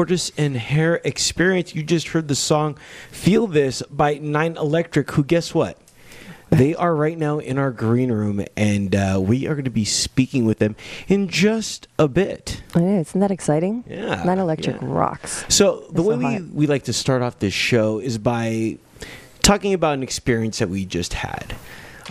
Tortoise and Hare Experience. You just heard the song Feel This by Nine Electric, who, guess what? They are right now in our green room, and uh, we are going to be speaking with them in just a bit. Oh, yeah, isn't that exciting? Yeah, Nine Electric yeah. rocks. So, the way so we, we like to start off this show is by talking about an experience that we just had.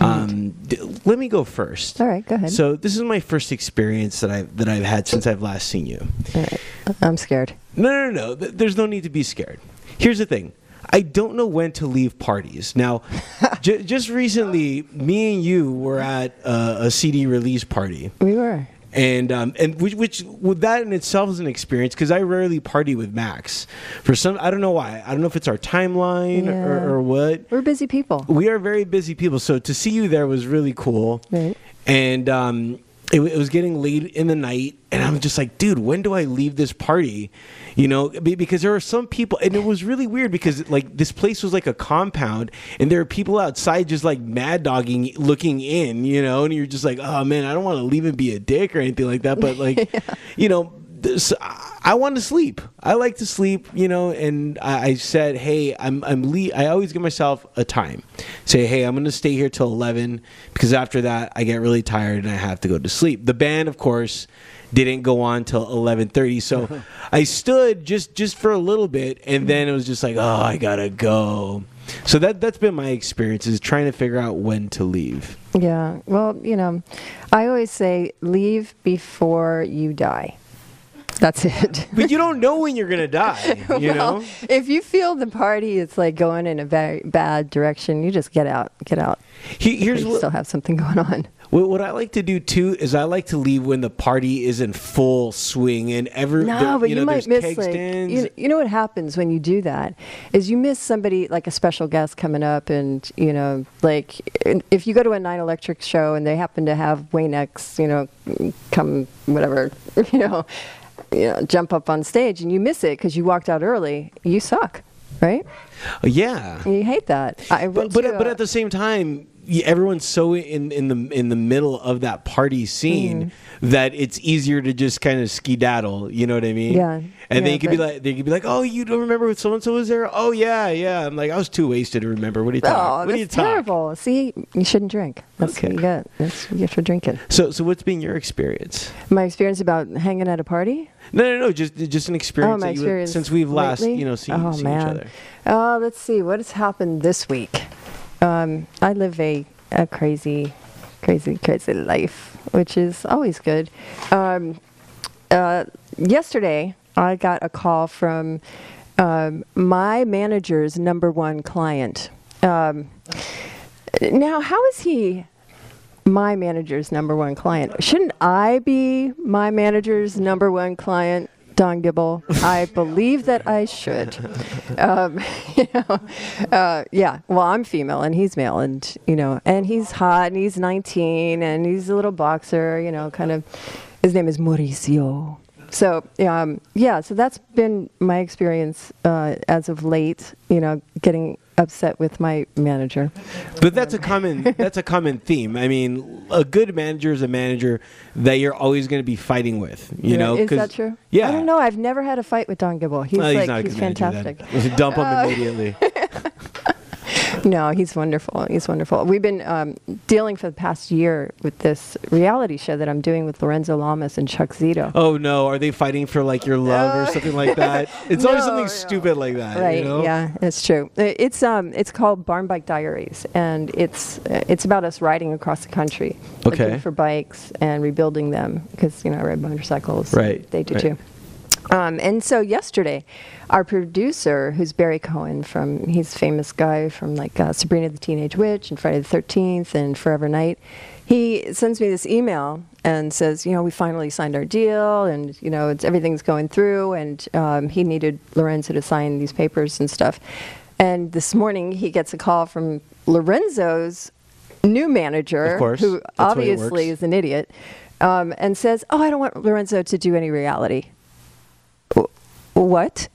Um, d- let me go first. All right, go ahead. So this is my first experience that I that I've had since I've last seen you. All right. I'm scared. No, no, no. Th- There's no need to be scared. Here's the thing. I don't know when to leave parties. Now, j- just recently, me and you were at uh, a CD release party, We were. And um, and which, which with that in itself is an experience because I rarely party with Max. For some, I don't know why. I don't know if it's our timeline Yeah. or, or what. We're busy people. We are very busy people, so to see you there was really cool. Right. And um, it, it was getting late in the night, and I'm just like, dude, when do I leave this party? You know, because there are some people, and it was really weird because like this place was like a compound, and there are people outside just like mad dogging, looking in. You know, and you're just like, oh man, I don't want to leave and be a dick or anything like that, but like, you know. This, I want to sleep. I like to sleep, you know. And I, I said, hey, I'm I'm le- I always give myself a time. Say, hey, I'm going to stay here till eleven because after that I get really tired and I have to go to sleep. The band, of course, didn't go on till eleven thirty. So I stood just just for a little bit, and then it was just like, oh, I gotta go. So that that's been my experience is trying to figure out when to leave. Yeah. Well, you know, I always say leave before you die. That's it. But you don't know when you're gonna die. You well, know. if you feel the party is like going in a very bad direction, you just get out. Get out. He, here's you what, still have something going on. What, I like to do too is I like to leave when the party is in full swing and every No, there- but you you, know, might miss like you, you know what happens when you do that is you miss somebody like a special guest coming up and you know like if you go to a Nine Electric show and they happen to have Wayne X you know come whatever you know you know jump up on stage and you miss it because you walked out early you suck right yeah. you hate that I But but, to but at the same time, everyone's so in in the in the middle of that party scene Mm-hmm. that it's easier to just kind of skedaddle. You know what I mean? Yeah, And yeah, then you could be like, they could be like, oh, you don't remember when so and so was there? Oh yeah, yeah. I'm like, I was too wasted to remember. What are you Oh, talking? what are you talking? terrible. See, you shouldn't drink. That's Okay. what you get. That's what you get for drinking. So so what's been your experience? My experience about hanging at a party. No, no, no. Just just an experience. Oh, that you- experience since we've last lately? you know seen, oh, seen each other. Uh, let's see what has happened this week. Um, I live a, a crazy, crazy, crazy life, which is always good. Um, uh, yesterday, I got a call from um, my manager's number one client. Um, now, how is he my manager's number one client? Shouldn't I be my manager's number one client, Don Gibble? I believe that I should. Um, you know, uh, yeah. Well, I'm female and he's male, and you know, and he's hot and he's 19 and he's a little boxer. You know, kind of. His name is Mauricio. So um, yeah, so that's been my experience uh, as of late. You know, getting upset with my manager. But that's a common that's a common theme. I mean, a good manager is a manager that you're always going to be fighting with. You know, is that true? Yeah. I don't know. I've never had a fight with Don Gibble. He's Well, like he's then. fantastic. Dump him Uh, immediately. No, he's wonderful. He's wonderful. We've been um, dealing for the past year with this reality show that I'm doing with Lorenzo Lamas and Chuck Zito. Oh no, are they fighting for like your love or Uh, something like that? It's always something no. stupid like that. Right. You know? Yeah, it's true. It's um, it's called Barn Bike Diaries, and it's uh, it's about us riding across the country, Okay. looking for bikes and rebuilding them because you know I ride motorcycles. Right, They do right. too. Um, and so yesterday, our producer, who's Barry Cohen from, he's a famous guy from like uh, Sabrina the Teenage Witch and Friday the 13th and Forever Knight, he sends me this email and says, you know, we finally signed our deal and, you know, it's, everything's going through and um, he needed Lorenzo to sign these papers and stuff. And this morning he gets a call from Lorenzo's new manager, Of course, who that's the way it obviously is an idiot, um, and says, "Oh, I don't want Lorenzo to do any reality." Wh- What?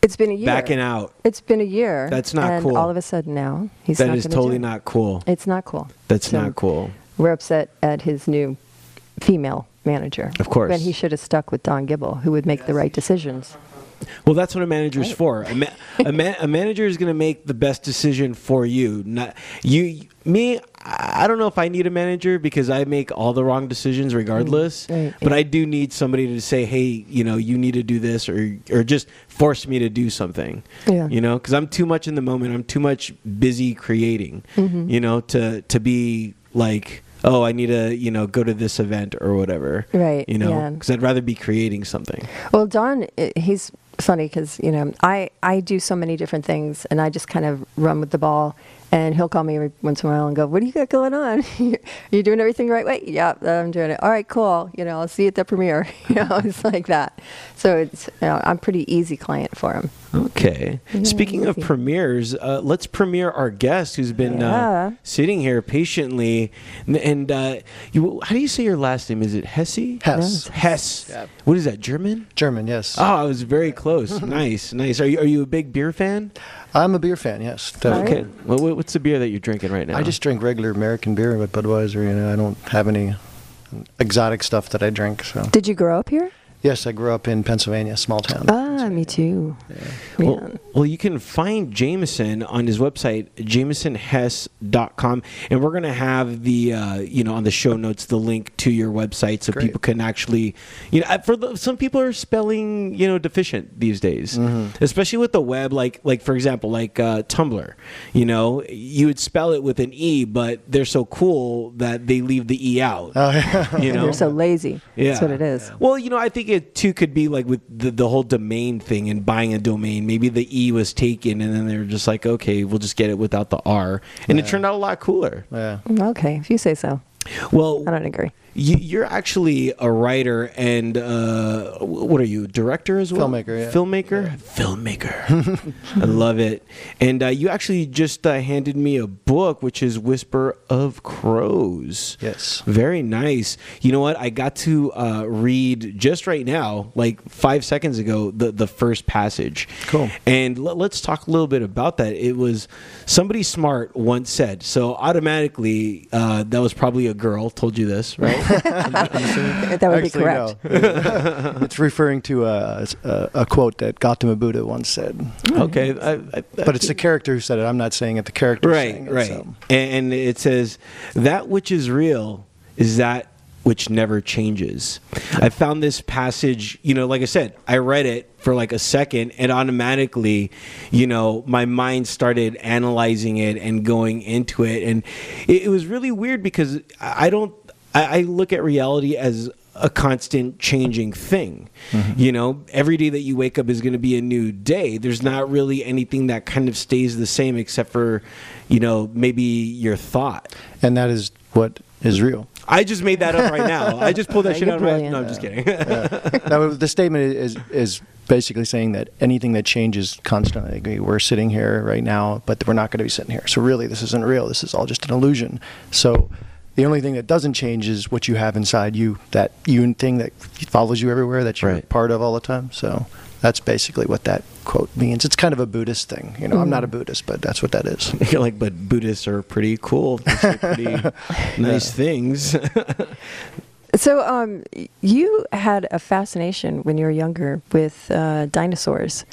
It's been a year. Backing out. It's been a year. That's not and cool. all of a sudden now he's That not is totally do it. not cool. It's not cool. That's So not cool. We're upset at his new female manager. Of course. When he should have stuck with Don Gibble, who would make the right decisions. Well, that's what a manager's for. A, ma- a, ma- a manager is going to make the best decision for you. Not you. Me. I don't know if I need a manager because I make all the wrong decisions regardless. Mm, right, but yeah. I do need somebody to say, "Hey, you know, you need to do this," or or just force me to do something. Yeah. You know, because I'm too much in the moment. I'm too much busy creating. Mm-hmm. You know, to to be like. Oh, I need to, you know, go to this event or whatever. Right, You know, yeah. because I'd rather be creating something. Well, Don, he's funny because you know I I do so many different things, and I just kind of run with the ball. And he'll call me every once in a while and go, "What do you got going on? Are you doing everything the right way?" Yeah, I'm doing it. All right, cool. You know, I'll see you at the premiere. you know, it's like that. So it's you know, I'm pretty easy client for him. Okay. Yeah, Speaking of premieres, uh, let's premiere our guest who's been Yeah. uh, sitting here patiently. And, and uh, you, how do you say your last name? Is it Hesse? Hess. Hess. Yeah. What is that? German? German, yes. Oh, I was very close. nice, nice. Are you are you a big beer fan? I'm a beer fan, yes. definitely. Okay. Well, what's the beer that you're drinking right now? I just drink regular American beer with Budweiser. You know, I don't have any exotic stuff that I drink. So Did you grow up here? Yes, I grew up in Pennsylvania, small town. Ah, me too. Well, well, you can find Jameson on his website, jamesonhesse.com. And we're going to have the, uh, you know, on the show notes, the link to your website so Great. people can actually, you know, for the, some people are spelling, you know, deficient these days, Mm-hmm. especially with the web. Like, like for example, like uh, Tumblr, you know, you would spell it with an E, but they're so cool that they leave the E out. Oh, yeah. you know, You're so lazy. That's what it is. well, you know, I think it too could be like with the, the whole domain thing and buying a domain. Maybe the E was taken, and then they were just like, okay, we'll just get it without the R, and it turned out a lot cooler. yeah. Okay, if you say so. Well, I don't agree. You, you're actually a writer and uh, what are you, director as well? Filmmaker, yeah. Filmmaker, filmmaker. I love it. And uh, you actually just uh, handed me a book, which is Whisper of Crows. Yes. Very nice. You know what? I got to uh, read just right now, like five seconds ago, the the first passage. Cool. And l- let's talk a little bit about that. It was somebody smart once said. So automatically, uh, that was probably a girl. Told you this, right? That would be correct. no. it's referring to a, a, a quote that Gautama Buddha once said. Mm. okay. I, I, But it's the character who said it. I'm not saying it. The character right, saying it, right. so. And, and it says that which is real is that which never changes. I found this passage, you know, like I said, I read it for like a second and automatically, you know, my mind started analyzing it and going into it. And it, it was really weird because I I don't, I, I look at reality as a constant changing thing. Mm-hmm. You know, every day that you wake up is going to be a new day. There's not really anything that kind of stays the same except for, you know, maybe your thought. And that is what is real. I just made that up right now. I just pulled that shit out of my. brilliant. No, I'm just kidding. now, the statement is is basically saying that anything that changes constantly. We're sitting here right now, but we're not going to be sitting here. So really, this isn't real. This is all just an illusion. So the only thing that doesn't change is what you have inside you. That you thing that follows you everywhere. That you're Right. part of all the time. So that's basically what that quote means. It's kind of a Buddhist thing. You know, I'm not a Buddhist, but that's what that is. You're like, but Buddhists are pretty cool. Pretty nice things. So, um, you had a fascination when you were younger with uh, dinosaurs.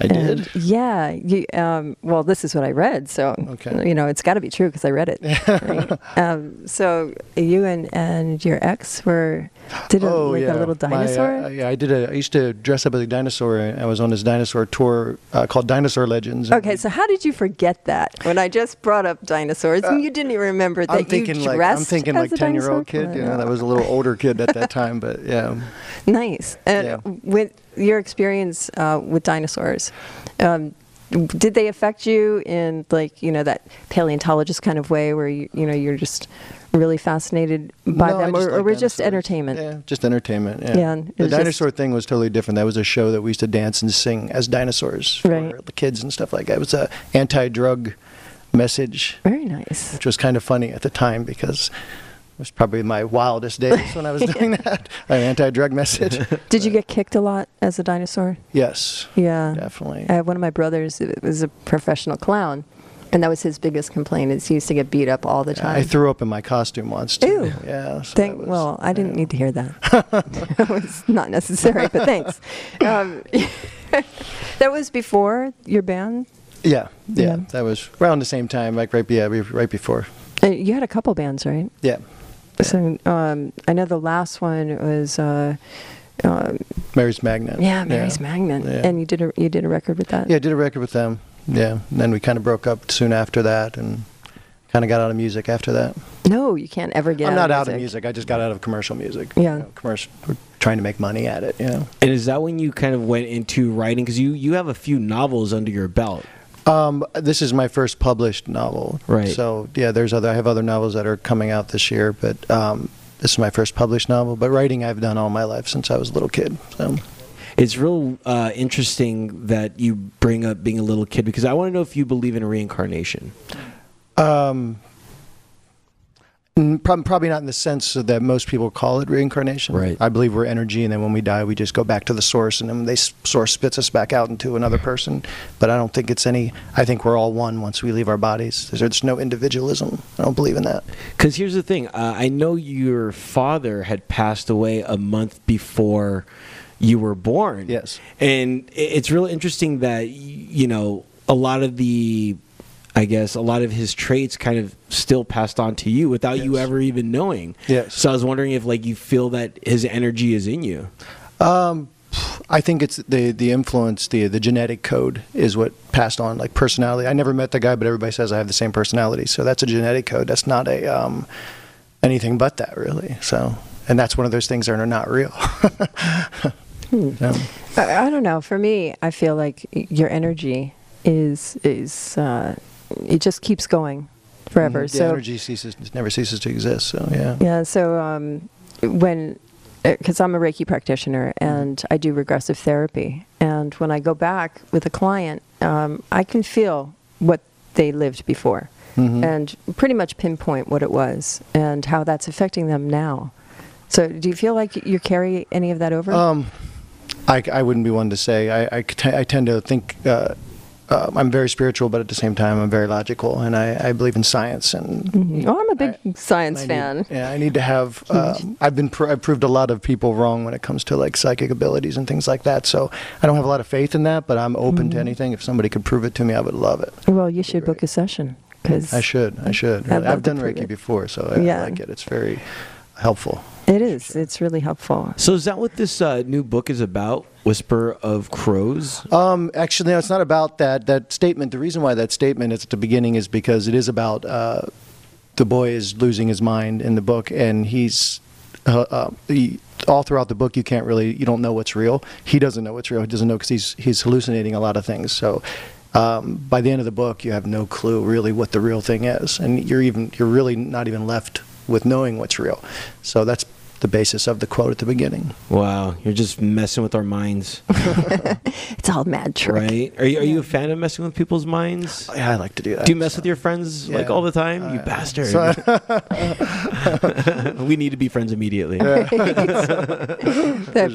I And, did. yeah. You, um, well, this is what I read, so Okay. you know it's got to be true because I read it. right? um, so you and, and your ex were did a, like a little Oh, My, uh, dinosaur. yeah, I did. A, I used to dress up as a dinosaur. and I was on this dinosaur tour uh, called Dinosaur Legends. okay, so how did you forget that when I just brought up dinosaurs and you didn't even remember that Uh, I'm thinking you like I'm thinking like a ten year old kid. You know, that was a little older kid at that time, but yeah. Nice. And Yeah. with your experience uh, with dinosaurs, um, did they affect you in like you know that paleontologist kind of way where you you know you're just really fascinated by No, them, or, or like was it just entertainment? Yeah, just entertainment. Yeah. Yeah, the dinosaur thing was totally different. That was a show that we used to dance and sing as dinosaurs for Right. the kids and stuff like that. It was a anti-drug message, Very nice. which was kind of funny at the time because was probably my wildest days when I was doing that. An anti-drug message. Did you get kicked a lot as a dinosaur? yes, Yeah, definitely. I have one of my brothers was a professional clown, and that was his biggest complaint. Is he used to get beat up all the time. I threw up in my costume once. Too. Ew. Yeah. so Thank, was- well, I didn't yeah. need to hear that. it was not necessary, but thanks. Um, that was before your band. Yeah, yeah, Yeah. That was around the same time, like right, yeah, right before. Uh, You had a couple bands, right? Yeah. So um, I know the last one was uh, um, Mary's Magnet. yeah, Mary's yeah. Magnet, Yeah. and you did a you did a record with that. Yeah, I did a record with them. Yeah, and then we kind of broke up soon after that, and kind of got out of music after that. No, you can't ever get. Out of it. I'm out not of out of music. I just got out of commercial music. Yeah. You know, commercial. We're trying to make money at it. You know. and is that when you kind of went into writing? Because you you have a few novels under your belt. Um, this is my first published novel. Right. So yeah, there's other. I have other novels that are coming out this year, but um, this is my first published novel. But writing, I've done all my life since I was a little kid. So. It's real uh, interesting that you bring up being a little kid because I want to know if you believe in reincarnation. Um, Probably not in the sense that most people call it reincarnation. Right. I believe we're energy, and then when we die, we just go back to the source, and then the source spits us back out into another person. But I don't think it's any. I think we're all one once we leave our bodies. There's, there's no individualism. I don't believe in that. Because here's the thing uh, I know your father had passed away a month before you were born. Yes. And it's really interesting that, you know, a lot of the. I guess a lot of his traits kind of still passed on to you without you ever even knowing. Yes. So I was wondering if like you feel that his energy is in you. Um, I think it's the the influence, the the genetic code is what passed on, like personality. I never met the guy, but everybody says I have the same personality. So that's a genetic code. That's not a um, anything but that, really. So, and that's one of those things that are not real. So, I, I don't know. For me, I feel like your energy is is uh, it just keeps going forever. the so energy ceases, never ceases to exist. So yeah. yeah. So um, when because I'm a Reiki practitioner and I do regressive therapy, and when I go back with a client, um, I can feel what they lived before, Mhm. and pretty much pinpoint what it was and how that's affecting them now. So, do you feel like you carry any of that over? Um, I, I wouldn't be one to say. I, I tend to think uh, uh, I'm very spiritual, but at the same time, I'm very logical, and I, I believe in science. And Mhm. Oh, I'm a big I- science I fan. Need, yeah, I need to have. Um, I've been. Pr- I've proved a lot of people wrong when it comes to like psychic abilities and things like that. So I don't have a lot of faith in that, but I'm open Mm-hmm. to anything. If somebody could prove it to me, I would love it. Well, you should book a session because I should. I should. Love I've done Reiki it. before, so I, Yeah. I like it. It's very helpful. It is. It's really helpful. So is that what this uh, new book is about? Whisper of Crows? Um, actually, no, it's not about that that statement. The reason why that statement is at the beginning is because it is about uh, the boy is losing his mind in the book, and he's uh, uh, he, all throughout the book. You can't really you don't know what's real. He doesn't know what's real. He doesn't know because he's he's hallucinating a lot of things. So. Um, by the end of the book, you have no clue really what the real thing is, and you're even you're really not even left with knowing what's real. So that's the basis of the quote at the beginning. Wow, you're just messing with our minds, It's all mad trick. right? Are you, are you a fan of messing with people's minds? Yeah, I like to do that. Do you mess with your friends like all the time? you Uh, bastard. so- we need to be friends immediately. That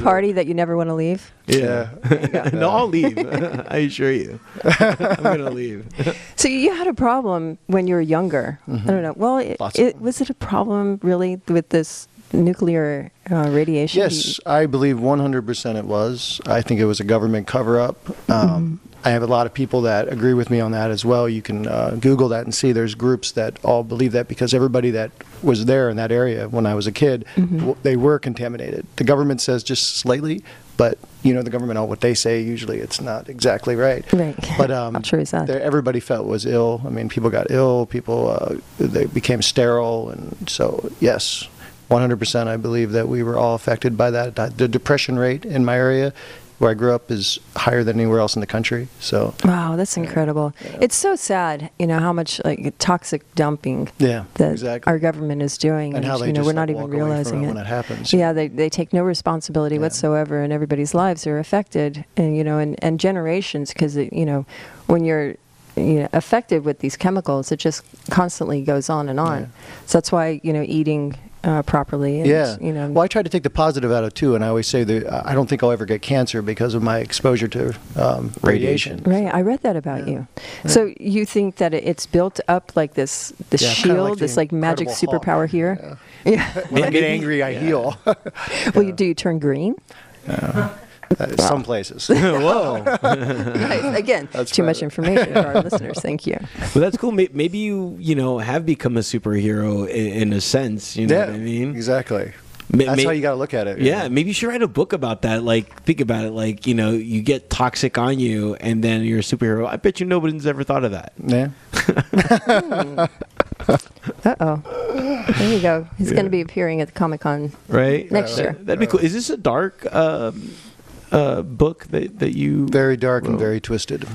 party that you never want to leave. Yeah. no, I'll leave. I assure you. I'm gonna leave. So you had a problem when you were younger. I don't know. Well, it, Mm-hmm. Lots of it, was it a problem really with this nuclear uh, radiation? Yes, I believe 100% it was. I think it was a government cover up. Um, I have a lot of people that agree with me on that as well. You can uh, Google that and see there's groups that all believe that because everybody that was there in that area when I was a kid, w- they were contaminated. The government says just slightly, but you know the government, all what they say, usually it's not exactly right. Right. But um, How true is that? there- everybody felt was ill. I mean, people got ill. People uh, they became sterile, and so yes, 100%. I believe that we were all affected by that. The depression rate in my area, where I grew up, is higher than anywhere else in the country. So Wow, that's incredible. It's so sad, you know, how much like toxic dumping yeah, that exactly. our government is doing, and how they you know just we're not even walk away from realizing it it. when it happens. Yeah, they, they take no responsibility Yeah. whatsoever, and everybody's lives are affected, and you know, and, and generations, because you know, when you're you know, affected with these chemicals, it just constantly goes on and on. Yeah. So that's why you know eating uh, properly. And, yeah. You know. Well, I try to take the positive out of it too, and I always say that I don't think I'll ever get cancer because of my exposure to um, radiation. Right, I read that about Yeah. you. So you think that it's built up like this, this Yeah, kinda shield, like the this like magic Incredible Hulk. superpower here? Yeah. When I get angry, I heal. well, you, do you turn green? Uh, Some places. Whoa. Nice. Again, That's too much information for our listeners. Thank you. Well, that's cool. Maybe you, you know, have become a superhero in, in a sense. You know yeah, what I mean? exactly. Ma- That's ma- how you got to look at it. Yeah, maybe you should write a book about that. Like, think about it. Like, you know, you get toxic on you, and then you're a superhero. I bet you nobody's ever thought of that. Yeah. Uh oh. There you go. He's going to be appearing at the Comic Con. Right? Next That- year. That'd be cool. Is this a dark um, uh, book that, that you. Very dark and very twisted.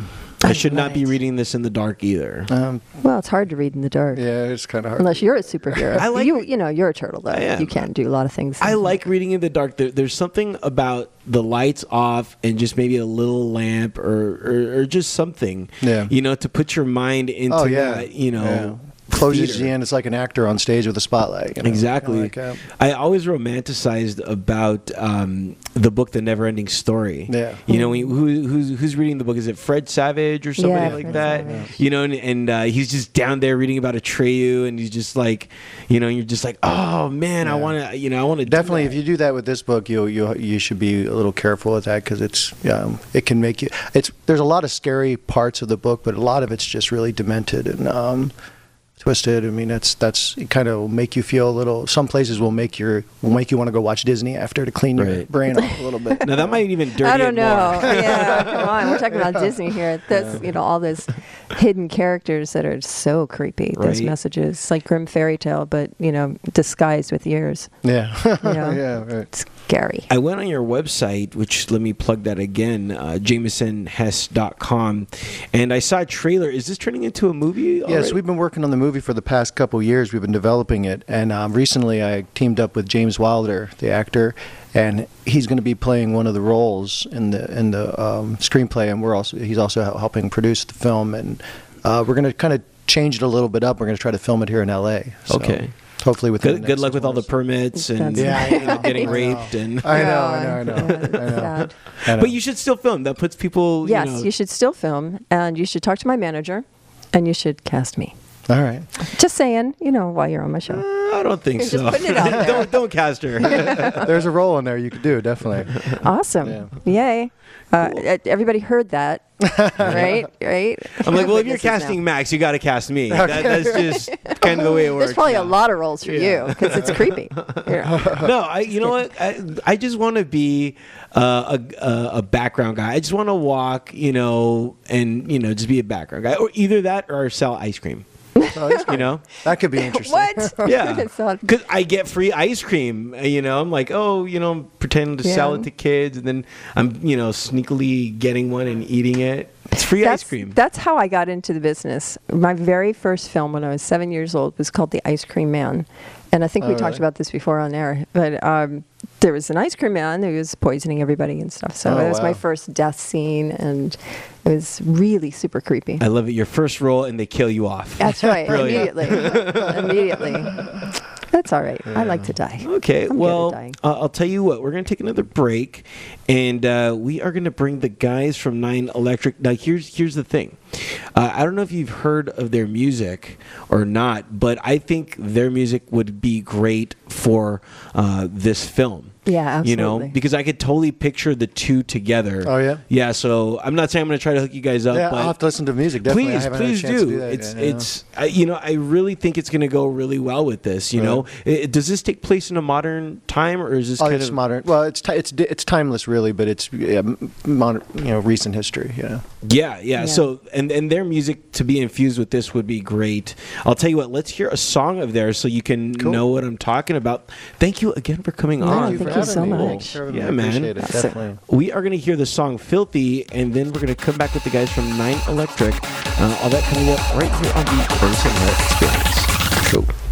I should not be reading this in the dark either. Um, Well, it's hard to read in the dark. yeah, it's kind of hard. Unless you're a superhero. I like- you. You know, you're a turtle though. Am. You can't do a lot of things. I like reading in the dark. There, there's something about the lights off and just maybe a little lamp or, or, or just something. Yeah. You know, to put your mind into Oh, yeah. that, you know, closes theater. you in. It's like an actor on stage with a spotlight. you know? Exactly. Like, uh, I always romanticized about um, the book, The Neverending Story. Yeah. You know, who, who's who's reading the book? Is it Fred Savage or somebody Yeah, like Fred that? Savage. You know, and, and uh, he's just down there reading about Atreyu, and he's just like, you know, you're just like, oh man, I want to, you know, I want to Definitely, if you do that with this book, you you you should be a little careful with that because it's um, it can make you. It's there's a lot of scary parts of the book, but a lot of it's just really demented and um, twisted. I mean, that's that's kind of make you feel a little. Some places will make your will make you want to go watch Disney after to clean your Right. brain off a little bit. Now that might even dirty. I don't it know. more. yeah, come on. We're talking about Disney here. That's you know all those hidden characters that are so creepy. Those messages, it's like grim fairy tale, but you know disguised with years. Yeah, Yeah. yeah, right. It's scary. I went on your website, which let me plug that again, uh, jamesonhesse.com, and I saw a trailer. Is this turning into a movie? Yes, already? we've been working on the movie for the past couple years. We've been developing it, and um, recently I teamed up with James Wilder, the actor, and he's going to be playing one of the roles in the in the um, screenplay, and we're also he's also helping produce the film, and uh, we're going to kind of change it a little bit up. We're going to try to film it here in L.A. So Okay. Hopefully, with Good, good luck with all the permits and Yeah, you know, know. getting raped and. I know, I know, I know. Yeah, I know. I know. But you should still film. That puts people. Yes, you, know, you should still film, and you should talk to my manager, and you should cast me. All right. Just saying, you know, while you're on my show. Uh, I don't think Just so. putting it out don't don't cast her. There's a role in there you could do definitely. Awesome. Yeah. Yay. Uh, e- everybody heard that, right? Right? I'm like, well, if you're This is now- casting Max, you got to cast me. That, that's just kind of the way it works. There's probably a lot of roles for Yeah. you because it's creepy. Yeah. no, I. You know what? I, I just want to be uh, a, a a background guy. I just want to walk, you know, and you know, just be a background guy, or either that or sell ice cream. Oh, You know? That could be interesting. What? Yeah, It's not- because I get free ice cream. uh, You know, I'm like, oh, you know, I'm pretending to sell it to kids, and then I'm, you know, sneakily getting one and eating it. It's free that's, ice cream. That's how I got into the business. My very first film when I was seven years old was called The Ice Cream Man. And I think we Oh, talked about this before on air. But um, there was an ice cream man who was poisoning everybody and stuff. So Oh, that was my first death scene. And it was really super creepy. I love it. Your first role, and they kill you off. That's right. Immediately. immediately. That's all right. I like to die. Okay, I'm well, uh, I'll tell you what. We're going to take another break, and uh, we are going to bring the guys from Nine Electric. Now, here's here's the thing. Uh, I don't know if you've heard of their music or not, but I think their music would be great for uh, this film. Yeah, You know, because I could totally picture the two together. Oh, yeah? Yeah. So I'm not saying I'm going to try to hook you guys up. Yeah, but I'll have to listen to music. Definitely. I Please, had a please to do. do that It's yet, yeah. it's I, you know I really think it's going to go really well with this. You know, I- does this take place in a modern time or is this Oh, kind it's of modern. Well, it's ti it's it's timeless, really, but it's yeah, modern, you know, recent history. Yeah. Yeah, yeah, Yeah. So and and their music to be infused with this would be great. I'll tell you what. Let's hear a song of theirs so you can Cool. know what I'm talking about. Thank you again for coming Yeah, on. Thank you so much. Yeah, man. It, definitely. We are going to hear the song "Filthy," and then we're going to come back with the guys from Nine Electric. Uh, all that coming up right here on the Curtis and Net Experience. Cool.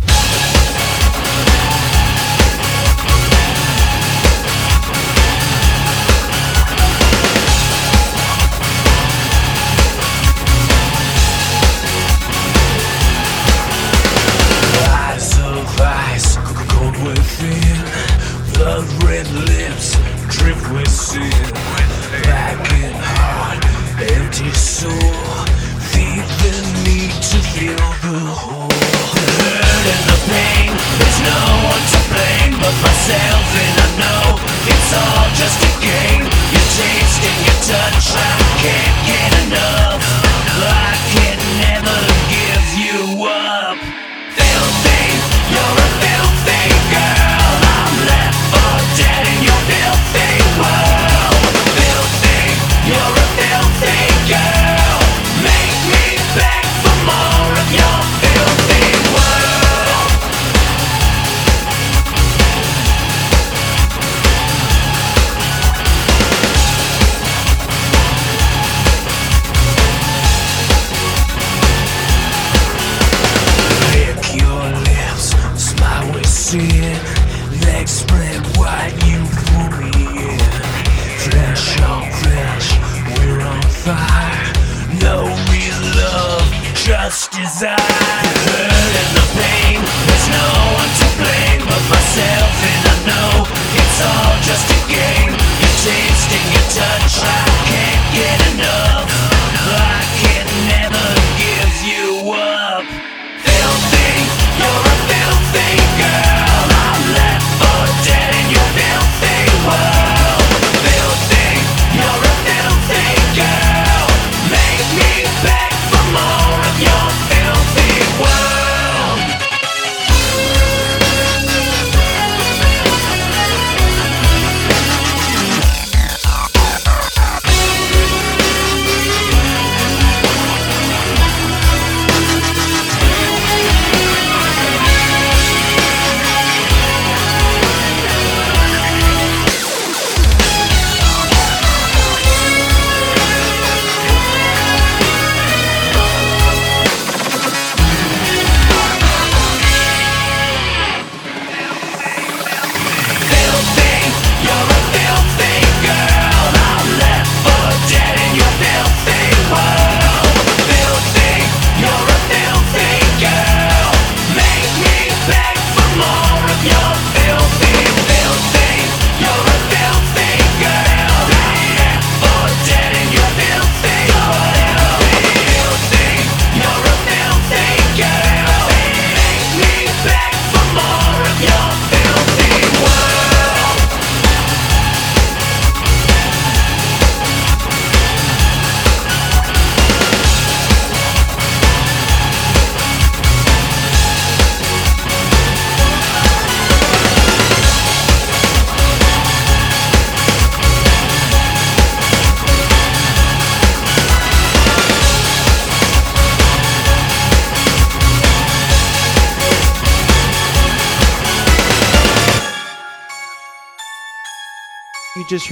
All just a game. Your taste and your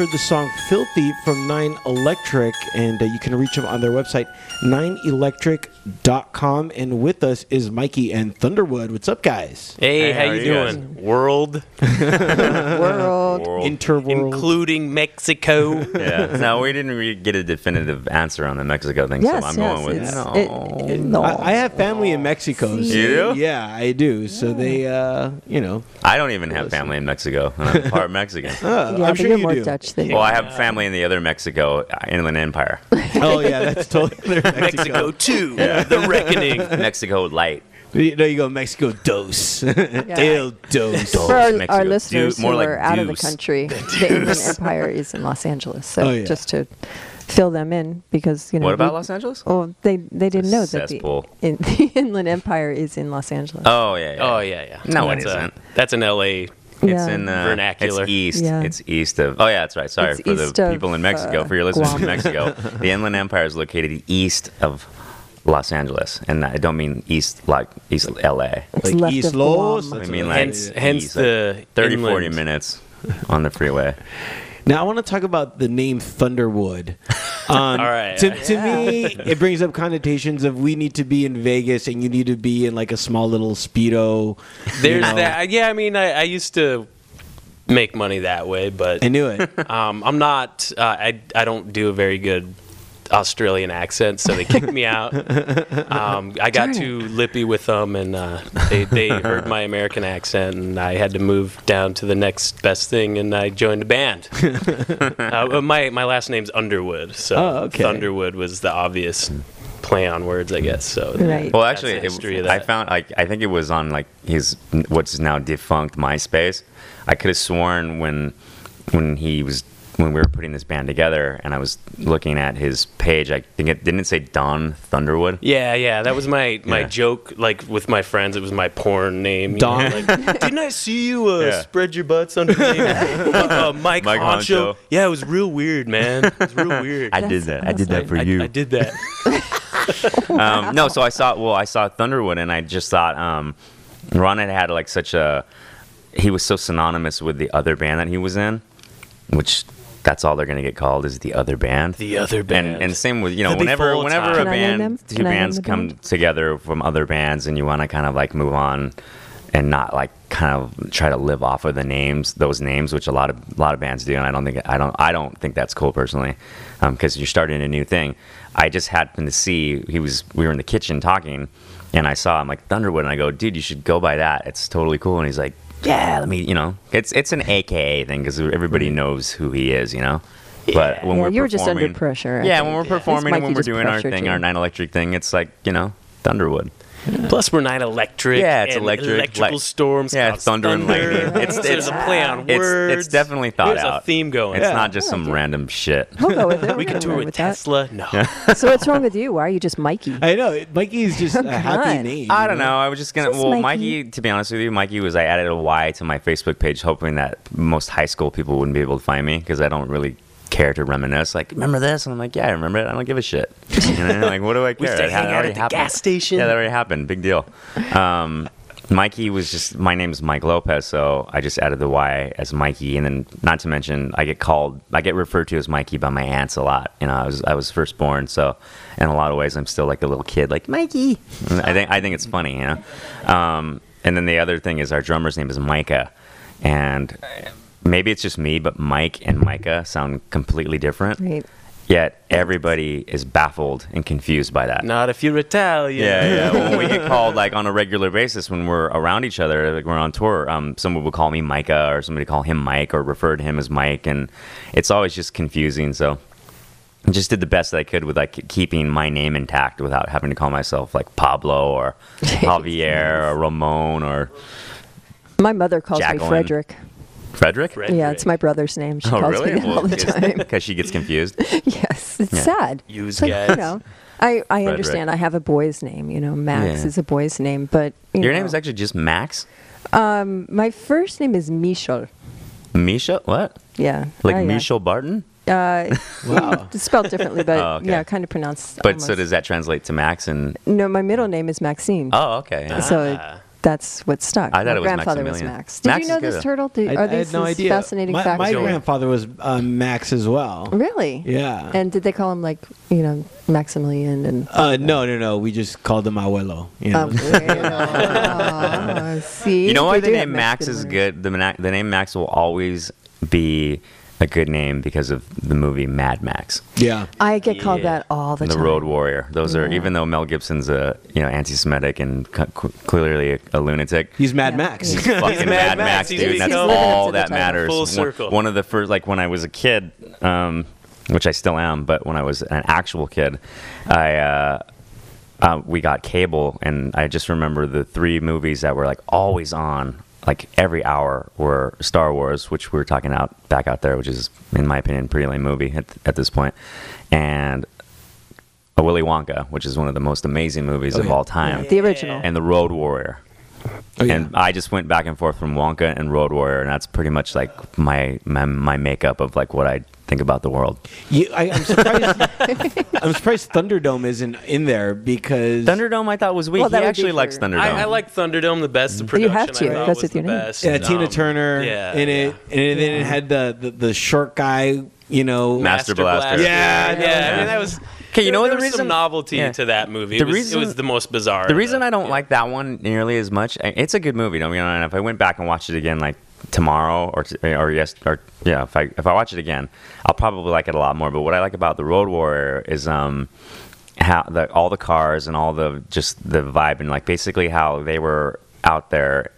heard the song Filthy from Nine Electric, and uh, you can reach them on their website, 9electric.com. And with us is Mikey and Thunderwood. What's up, guys? Hey, how, how you are you guys? doing? World, World. World. Interworld. including Mexico. yeah. No, we didn't really get a definitive answer on the Mexico thing, Yes, so I'm yes. going with it's, no. it- it- no. I, I have family in Mexico. so- You do? Yeah, I do. So they, uh, you know, I don't even have family in Mexico. I'm part Mexican. uh, yeah, I'm sure you're you more do. Dutch than Well, I have family in the other Mexico, uh, Inland Empire. Oh yeah, that's totally Mexico. Mexico 2, The Reckoning. Mexico light. You know, you go Mexico dos, El dos. For our, Mexico. our listeners Deu- more who like are out of the deuce. country, the Inland Empire is in Los Angeles. So Oh, yeah. just to fill them in, because you know. What about we- Los Angeles? Oh, they they didn't know that the, cesspool. in, the Inland Empire is in Los Angeles. Oh yeah. yeah. Oh, yeah, yeah. No, it that's isn't. A, that's an LA. It's Yeah. in uh, Vernacular. It's east. Yeah. It's east of. Oh yeah, that's right. Sorry It's for the of, people in Mexico. uh, for your listeners Guam. in Mexico, the Inland Empire is located east of Los Angeles, and I don't mean east like East LA. it's like left East of Los, Guam. I mean, like Hence, hence east, like the 30, 40 minutes on the freeway. Now I want to talk about the name Thunderwood. Um, All right. To, to me, it brings up connotations of we need to be in Vegas and you need to be in like a small little speedo. There's know. that. Yeah, I mean, I, I used to make money that way, but I knew it. um, I'm not. Uh, I I don't do a very good Australian accent, so they kicked me out. Um, I got Darn too lippy with them, and uh, they they heard my American accent, and I had to move down to the next best thing, and I joined a band. uh, my my last name's Underwood, so Oh, okay. Thunderwood was the obvious play on words, I guess. So Right. Well, actually, it, I found like I think it was on like his what's now defunct MySpace. I could have sworn when when he was when we were putting this band together, and I was looking at his page. I think it didn't it say Don Thunderwood. Yeah, yeah, that was my my Yeah. joke. Like with my friends, it was my porn name. you know, Don. like, didn't I see you uh, Yeah. spread your butts underneath? uh, uh, Mike, Mike Honcho. Honcho. Yeah, it was real weird, man. It was real weird. I did that. I did that for I- you. I did that. um, no, so I saw well, I saw Thunderwood, and I just thought um, Ron had had like such a he was so synonymous with the other band that he was in, which that's all they're gonna get called is the other band. The other band. And, and same with you know whenever whenever time. a Can I name band two Can I name bands come band? together from other bands and you want to kind of like move on and not like kind of try to live off of the names those names which a lot of a lot of bands do and I don't think I don't I don't think that's cool personally um, because you're starting a new thing. I just happened to see he was we were in the kitchen talking and I saw him like Thunderwood and I go dude you should go by that it's totally cool and he's like yeah let me you know it's it's an AKA thing because everybody mm-hmm. knows who he is you know But when Yeah, we're you were just under performing- pressure, I Yeah, think. when we're Yeah. performing and Mikey when we're doing our thing, you. our nine electric thing, it's like you know Thunderwood. Plus, we're not electric. Yeah, it's and electric, Electrical like- storms. yeah, cause thunder and lightning. It's- so it's- there's a play on words. it's definitely thought out. There's out. a theme going. It's Yeah. not just I some like random shit. We'll go with it. we We're could tour run with that. Tesla. No. So what's wrong with you? Why are you just Mikey? I know Mikey's just a happy name. I don't know. I was just gonna. Just well, Mikey. Mikey. To be honest with you, Mikey was I added a Y to my Facebook page, hoping that most high school people wouldn't be able to find me because I don't really to reminisce. Like, remember this? And I'm like, yeah, I remember it. I don't give a shit. You know, like, what do I care? We used to That hang out at the happened. gas station. Yeah, that already happened. Big deal. Um, Mikey was just my name is Mike Lopez, so I just added the Y as Mikey, and then not to mention I get called, I get referred to as Mikey by my aunts a lot. You know, I was I was first born, so in a lot of ways I'm still like a little kid, like Mikey. I think I think it's funny, you know. Um, and then the other thing is our drummer's name is Micah, and maybe it's just me, but Mike and Micah sound completely different. Right. Yet everybody is baffled and confused by that. Not if you're Italian. Yeah, yeah. when we get called like on a regular basis when we're around each other, like we're on tour, um, someone would call me Micah or somebody call him Mike or refer to him as Mike, and it's always just confusing. So I just did the best that I could with like keeping my name intact without having to call myself like Pablo or Javier or Ramon or My mother calls Jacqueline. me Frederick. Frederick. Frederick. Yeah, it's my brother's name. She Oh, calls really? me that all the time. Because she gets confused. yes, it's Yeah. sad. Use It's like, guys. you know, I, I Frederick. understand. I have a boy's name. You know, Max Yeah. is a boy's name, but you Your know, name is actually just Max. um, my first name is Michel. Misha. What? Yeah, Like Oh, yeah. Mischa Barton? Uh, Wow. it's spelled differently, but Oh, okay. yeah, kind of pronounced. But so does that translate to Max and? no, my middle name is Maxine. Oh, okay. yeah. so Ah. That's what stuck. I thought my it was grandfather was Maximilian. Max. Did Max you know is this good. turtle? Did, I, are I these had no these idea. fascinating my, facts? my Joey. grandfather was um, Max as well. Really? Yeah. And did they call him like you know Maximilian and? uh, no, no, no. We just called him abuelo. You know? Um, oh, see, You know why we the do have name Max Mexican is letters. good? The, mana- the name Max will always be a good name because of the movie Mad Max, yeah. I get called Yeah. that all the the time. The Road Warrior. Those are even though Mel Gibson's a you know anti-Semitic and cu- clearly a, a lunatic. He's Mad Yeah. Max. He's fucking Mad Mad, Max. Max, dude. he's That's all up to the that title. matters. Full One- One, of the first, like when I was a kid, um, which I still am, but when I was an actual kid, I. Uh, uh, we got cable, and I just remember the three movies that were like always on, like every hour, were Star Wars, which we were talking out back out there, which is, in my opinion, a pretty lame movie at, at this point, and a Willy Wonka, which is one of the most amazing movies Oh, of yeah. all time, The original. and The Road Warrior. Oh, yeah. And I just went back and forth from Wonka and Road Warrior, and that's pretty much like my my, my makeup of like what I think about the world. You, I, I'm surprised. I'm surprised Thunderdome isn't in there because Thunderdome, I thought was weak. Well, that he actually for- likes Thunderdome. I, I like Thunderdome the best. The You production have to. I thought goes was with the your name. best. Yeah, Tina Um, Turner yeah, in it, yeah. and then it had the, the the short guy. You know, Master Blaster. Yeah, yeah. I mean, that was. Okay, you know there the reason- novelty yeah. to that movie. The it, was, reason- it was the most bizarre. The reason the- I don't yeah. like that one nearly as much, it's a good movie. Don't get me wrong. If I went back and watched it again, like tomorrow or t- or yes or yeah, if I if I watch it again, I'll probably like it a lot more. But what I like about the Road Warrior is um how the all the cars and all the just the vibe and like basically how they were out there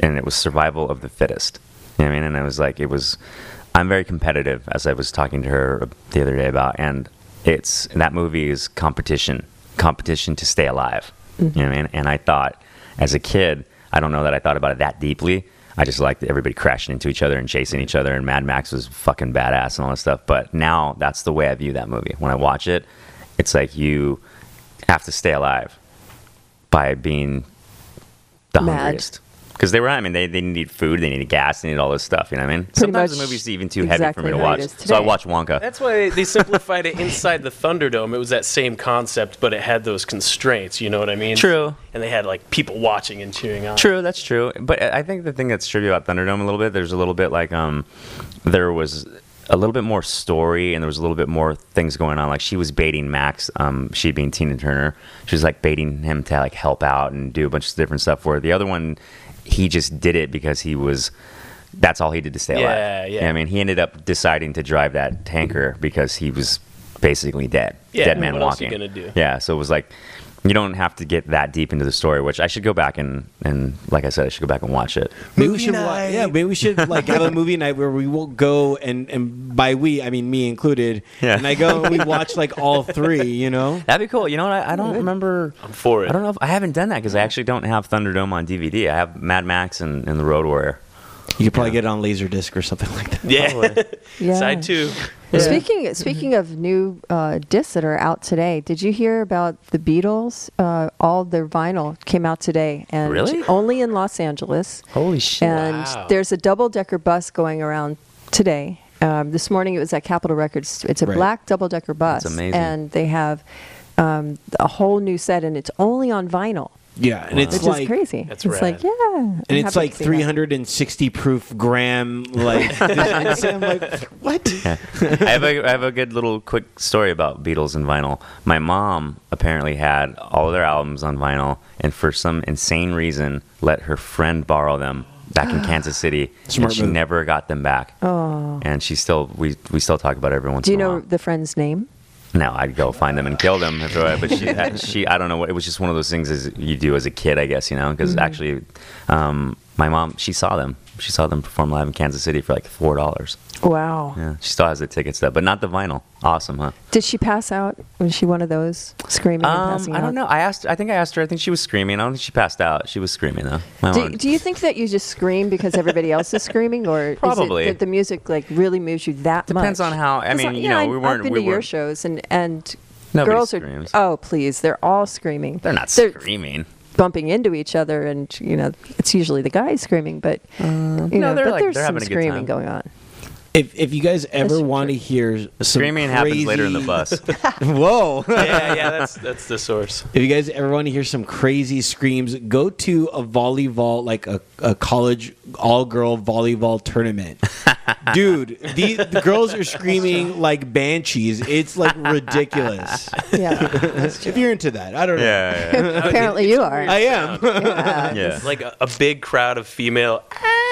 and it was survival of the fittest. You know what I mean? And it was like it was. I'm very competitive, as I was talking to her the other day about, and it's that movie is competition, competition to stay alive. You know what I mean? And I thought, as a kid, I don't know that I thought about it that deeply. I just liked everybody crashing into each other and chasing each other, and Mad Max was fucking badass and all that stuff. But now that's the way I view that movie. When I watch it, it's like you have to stay alive by being the Mad. hungriest. Because they were, I mean, they, they needed food, they needed gas, they needed all this stuff. You know what I mean? Pretty Sometimes the much movie's even too heavy for exactly me to how it watch. is So I today. watch Wonka. That's why they simplified it inside the Thunderdome. It was that same concept, but it had those constraints. You know what I mean? True. And they had like people watching and cheering on. True, that's true. But I think the thing that's true about Thunderdome a little bit, there's a little bit like um, there was a little bit more story and there was a little bit more things going on. Like she was baiting Max, um, she being Tina Turner, she was like baiting him to like help out and do a bunch of different stuff. Where the other one, he just did it because he was. That's all he did to stay alive. Yeah, yeah. I mean, he ended up deciding to drive that tanker because he was basically dead, Yeah, dead man what else you walking. gonna do? Yeah, so it was like you don't have to get that deep into the story. Which I should go back and and like I said, I should go back and watch it. Maybe we should, wa- night. yeah. Maybe we should like have a movie night where we will go and and by we I mean me included. Yeah. And I go and we watch like all three. You know. That'd be cool. You know what? I, I don't remember. I'm for it. I don't know if I haven't done that because I actually don't have Thunderdome on DVD. I have Mad Max and, and The Road Warrior. You could probably get it on Laserdisc or something like that. Yeah. Yeah. Side two. Speaking speaking of new uh, discs that are out today, did you hear about the Beatles? Uh, all their vinyl came out today, and Really? only in Los Angeles. Holy shit! And Wow. there's a double decker bus going around today. Um, this morning it was at Capitol Records. It's a Right. black double decker bus, and they have um, a whole new set, and it's only on vinyl, Yeah, and it's which like is crazy. That's it's like rad. yeah, I'm and it's like to see that. 360 proof gram like this- I'm like what Yeah. I have a I have a good little quick story about Beatles and vinyl. My mom apparently had all of their albums on vinyl, and for some insane reason, let her friend borrow them back in Kansas City, Smart and she move. never got them back. Oh. And she still we we still talk about it every once Do you in a know while. the friend's name? No, I'd go find them and kill them. But she, she, I don't know it was. Just one of those things as you do as a kid, I guess. You know, because actually, um, my mom, she saw them. She saw them perform live in Kansas City for like four dollars. Wow. Yeah, she still has the tickets though, but not the vinyl. Awesome, huh? Did she pass out? Was she one of those screaming and Um, passing I don't know. I asked. I think I asked her. I think she was screaming. I don't think she passed out. She was screaming though. My Do, mom- do you think that you just scream because everybody else is screaming, or Probably. is it that the music like really moves you that much? Depends on how- i mean, you yeah, know, I- we I've weren't- been we to your shows, and and Nobody girls screams. are. Oh please, they're all screaming. they're not screaming. Bumping into each other, and you know it's usually the guys screaming, but uh, you know, no, they're but like- there's they're some having a good screaming going on. If if you guys ever want to hear some Screaming happens later in the bus. whoa yeah, yeah, that's that's the source. If you guys ever want to hear some crazy screams, go to a volleyball, like a, a college all girl volleyball tournament. Dude, the, the girls are screaming like banshees. It's like ridiculous. Yeah, if you're into that, I don't know. yeah, yeah, apparently you are. I am. Yeah. yeah. Like a, a big crowd of female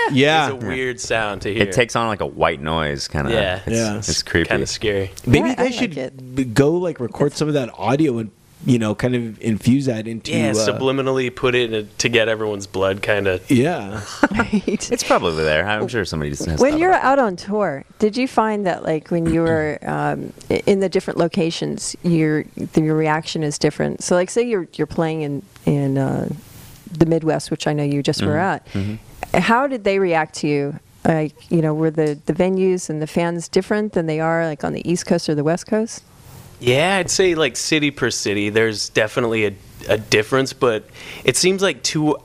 yeah. is a weird sound to hear. It takes on like a white noise kind of. Yeah. it's, Yeah. it's creepy. kind of scary. Maybe Yeah, you guys I like should it. go like record some of that audio and you know kind of infuse that into Yeah, uh, subliminally put it in, to get everyone's blood kind of. yeah. Right. It's probably there. I'm sure somebody just has when you're out on tour, did you find that like when you were um, in the different locations, your your reaction is different? So like say you're you're playing in in uh, the Midwest, which I know you just were at. How did they react to you? Like you know, were the the venues and the fans different than they are like on the East Coast or the West Coast? Yeah, I'd say like city per city, there's definitely a, a difference, but it seems like two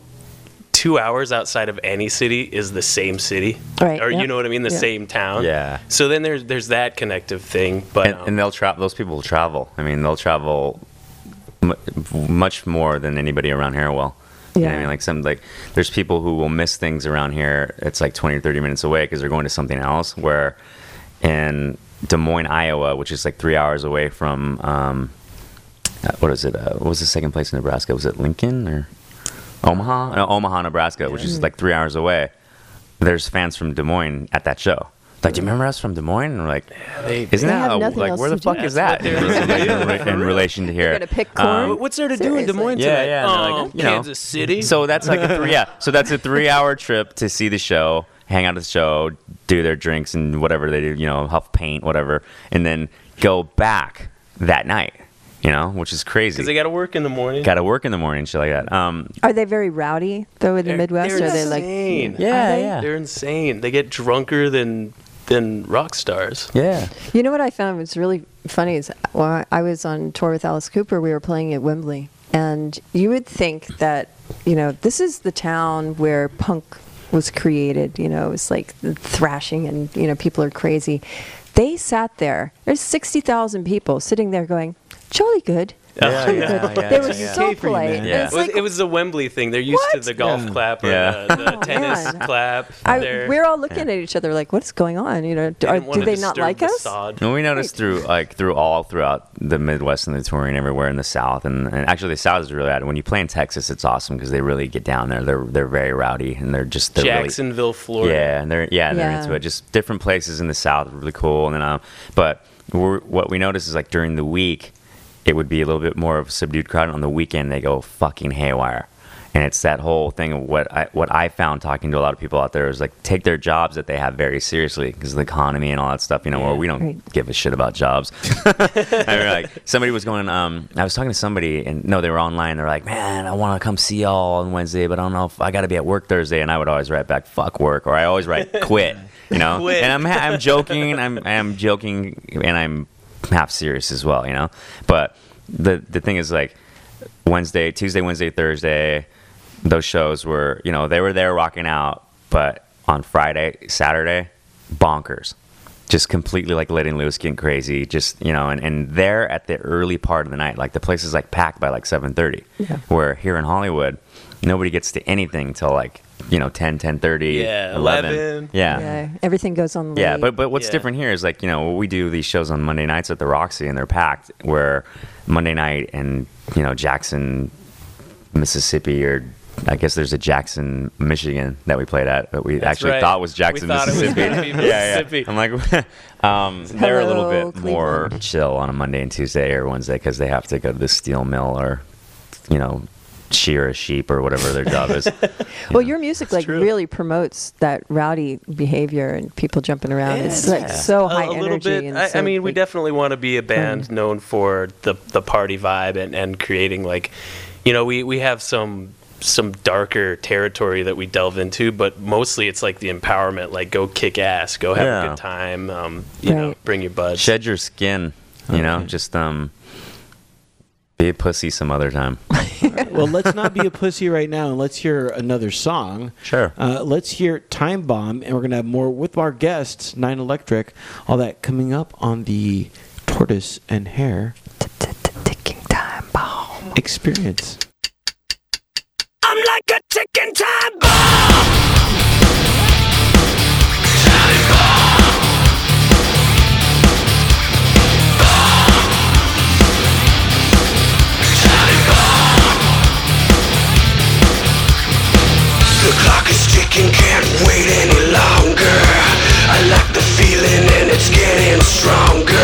two hours outside of any city is the same city, Right, Or yep, you know what I mean, the yep. same town. Yeah. So then there's there's that connective thing, but and, um, and they'll travel. Those people will travel. I mean, they'll travel mu much more than anybody around here will. You know I mean, like some like there's people who will miss things around here. It's like 20 or 30 minutes away because they're going to something else. Where in Des Moines, Iowa, which is like three hours away from um, uh, what is it? Uh, what was the second place in Nebraska? Was it Lincoln or Omaha? No, Omaha, Nebraska, which is like three hours away. There's fans from Des Moines at that show. Like, do you remember us from Des Moines? And we're like, they, isn't They that have a- like where the fuck do. is that in, relation to here? They're gonna pick Um, what's there to do in Des Moines Yeah, tonight? yeah, and they're Oh, like, you know. Kansas City. So that's like a three, yeah. So that's a three-hour trip to see the show, hang out at the show, do their drinks and whatever they do, you know, huff paint, whatever, and then go back that night. You know, which is crazy. because they got to work in the morning. Got to work in the morning, shit like that. Um, Are they very rowdy though in the They're- Midwest? they're Are they like insane. Yeah, Are they? yeah. They're insane. They get drunker than than rock stars. yeah. You know what I found was really funny is when I was on tour with Alice Cooper, we were playing at Wembley, and you would think that you know this is the town where punk was created. You know, it's like thrashing, and you know people are crazy. They sat there. There's sixty thousand people sitting there going, "Jolly good." Yeah, yeah, yeah, they were yeah. so Okay polite. man. Yeah. It was, like, it was the Wembley thing. They're used to the golf Yeah. clap or Yeah. the, the tennis man. clap. I, we're all looking at each other like, "What's going on?" You know, do, they are, didn't do they not like the us? sod. And we noticed through like through all throughout the Midwest and the touring everywhere in the South, and, and actually the South is really bad. When you play in Texas, it's awesome because they really get down there. They're they're very rowdy and they're just they're really Jacksonville, Florida. Yeah, and they're yeah, and they're Yeah. into it. Just different places in the South are really cool. And then, um, but we're, what we notice is like during the week, it would be a little bit more of a subdued crowd. On the weekend, they go fucking haywire. And it's that whole thing of what I what I found talking to a lot of people out there is like take their jobs that they have very seriously because the economy and all that stuff. You know, where we don't Right. give a shit about jobs. I mean, like somebody was going. Um, I was talking to somebody, and no, they were online. They're like, "Man, I want to come see y'all on Wednesday, but I don't know if I got to be at work Thursday." And I would always write back, "Fuck work," or I always write, "Quit." You know, Quit. and I'm I'm joking. I'm I'm joking, and I'm half serious as well. You know, but the the thing is like Wednesday, Tuesday, Wednesday, Thursday, those shows were, you know, they were there rocking out, but on Friday, Saturday, bonkers. Just completely like letting loose, getting crazy. Just you know, and, and there at the early part of the night, like the place is like packed by like seven thirty. Yeah. Where here in Hollywood, nobody gets to anything till like you know 10, 10.30, Yeah, 11. 11. Yeah. Yeah, everything goes on. Yeah, but but what's Yeah. different here is like you know we do these shows on Monday nights at the Roxy and they're packed. Where Monday night and you know Jackson, Mississippi, or I guess there's a Jackson, Michigan that we played at that we That's actually right. thought was Jackson, We thought it was Mississippi. yeah, yeah. I'm like, um, they're a little Hello, bit more chill on a Monday and Tuesday or Wednesday because they have to go to the steel mill or you know shear a sheep or whatever their job is. well, your music like true. really promotes that rowdy behavior and people jumping around. it's like so high a, a energy. little bit. And I, so I mean, we definitely want to be a band known for the the party vibe and, and creating like, you know, we we have some some darker territory that we delve into, but mostly it's like the empowerment, like go kick ass, go have Yeah. a good time, um, you know, bring your buds. Shed your skin, you know, just um, be a pussy some other time. well, let's not be a pussy right now, and let's hear another song. Sure. Uh, let's hear "Time Bomb," and we're gonna have more with our guests, Nine Electric, all that coming up on the Tortoise and Hare ticking time bomb. experience. I'm like a ticking time bomb. Clock is ticking, can't wait any longer. I like the feeling and it's getting stronger.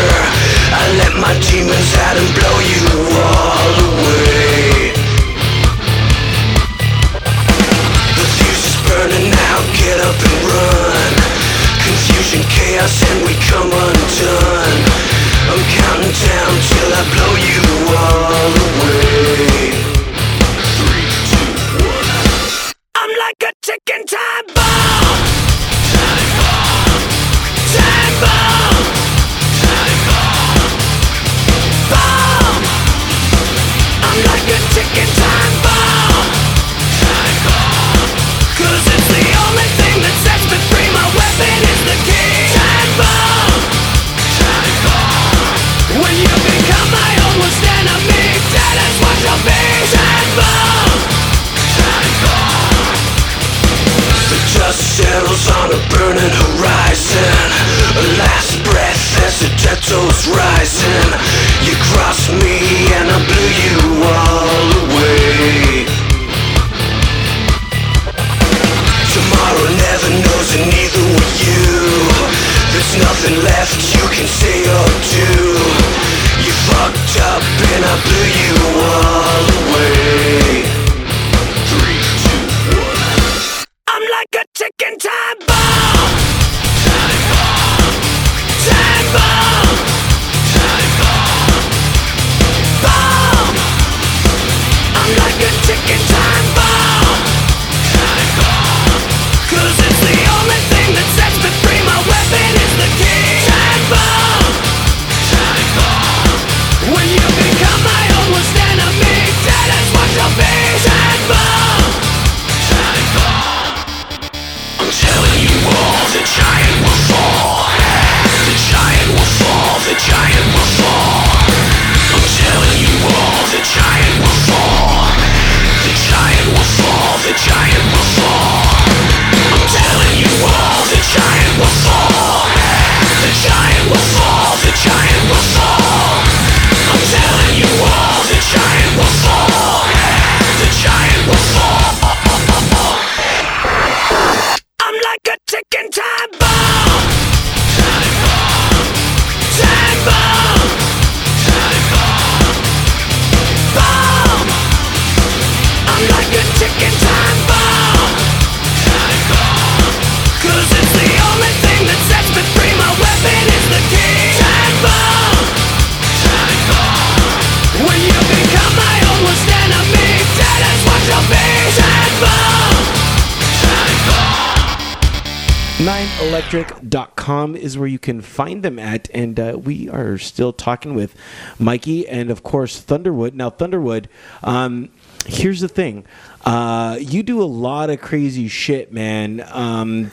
bananaelectric.com is where you can find them at. And uh, we are still talking with Mikey and, of course, Thunderwood. Now, Thunderwood, um, here's the thing. Uh, you do a lot of crazy shit, man. Um,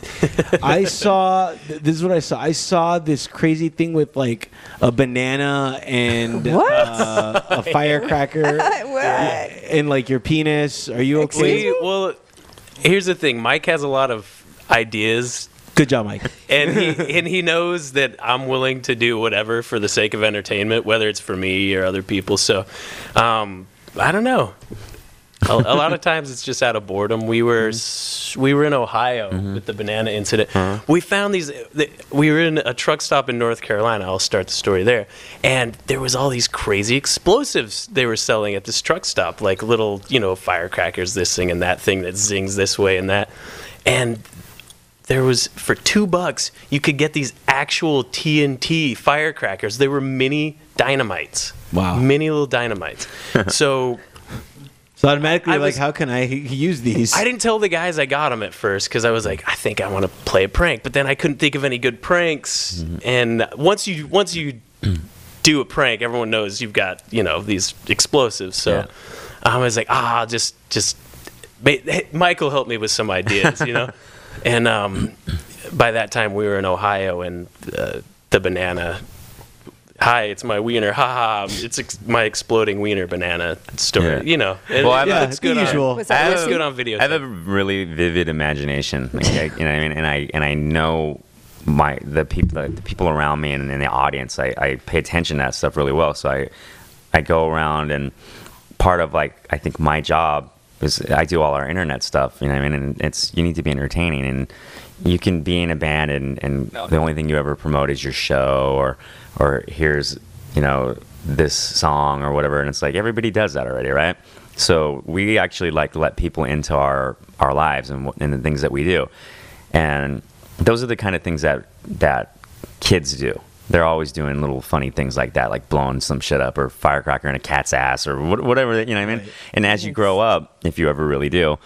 I saw this is what I saw. I saw this crazy thing with like a banana and What? Uh, a firecracker What? in like your penis. Are you okay? We, well, here's the thing. Mike has a lot of ideas, Good job, Mike. and he and he knows that I'm willing to do whatever for the sake of entertainment, whether it's for me or other people. So, um, I don't know. a, a lot of times it's just out of boredom. We were mm-hmm. s we were in Ohio mm-hmm. with the banana incident. Uh-huh. We found these. We were in a truck stop in North Carolina. I'll start the story there. And there was all these crazy explosives they were selling at this truck stop, like little, you know, firecrackers, this thing and that thing that zings this way and that. And there was for two bucks you could get these actual TNT firecrackers. They were mini dynamites. Wow. Mini little dynamites. so So automatically, I like, was- how can I use these? I didn't tell the guys I got them at first because I was like, I think I want to play a prank, but then I couldn't think of any good pranks. And once you once you do a prank, everyone knows you've got you know these explosives. So Yeah. I was like, ah, just just Michael helped me with some ideas, you know. and um, by that time, we were in Ohio, and uh, the banana. Hi, it's my wiener. Ha ha! It's ex- my exploding wiener banana story. Yeah. You know, and Well, I've- it yeah, looks good the on- usual. Was it that looks risky? good on video. I have a really vivid imagination, like, I, you know, what I mean, and I and I know my the people the people around me and in the audience. I, I pay attention to that stuff really well. So I I go around and part of like I think my job is I do all our internet stuff. You know, what I mean, and it's you need to be entertaining and. You can be in a band and, and the only thing you ever promote is your show or or here's you know this song or whatever and it's like everybody does that already right so we actually like to let people into our our lives and, and the things that we do and those are the kind of things that that kids do they're always doing little funny things like that like blowing some shit up or firecracker in a cat's ass or what, whatever you know what i mean? And as you grow up if you ever really do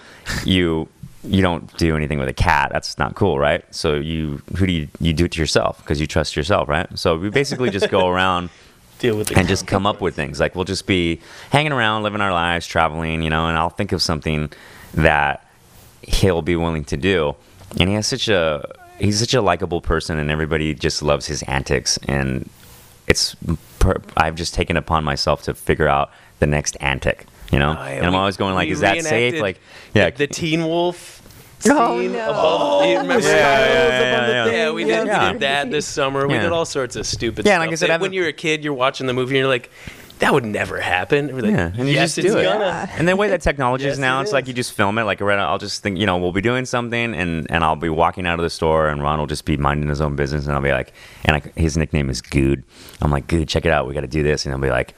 you you don't do anything with a cat. That's not cool right? So you who do you you do it to yourself because you trust yourself right? So we basically just go around deal with and just come up with things. Like we'll just be hanging around, living our lives, traveling, you know, and I'll think of something that he'll be willing to do. And he has such a he's such a likable person, and everybody just loves his antics. And it's per, I've just taken upon myself to figure out the next antic, you know. Oh, yeah, and I'm always going like, is that safe? Like, yeah, the, the Teen Wolf. Oh, no. above, you remember Yeah, yeah, yeah, yeah, Yeah, we did, Yeah. we did that this summer. We Yeah. did all sorts of stupid Yeah, stuff. like I said, I've- when you're a kid, you're watching the movie and you're like, that would never happen. Like, Yeah, and you yes, just do it. gonna. And the way that technology Yes, is now, it it's like you just film it. Like I'll just think, you know, we'll be doing something, and and I'll be walking out of the store, and Ron will just be minding his own business, and I'll be like, and I, his nickname is Good. I'm like, Good, check it out. We got to do this, and he'll be like,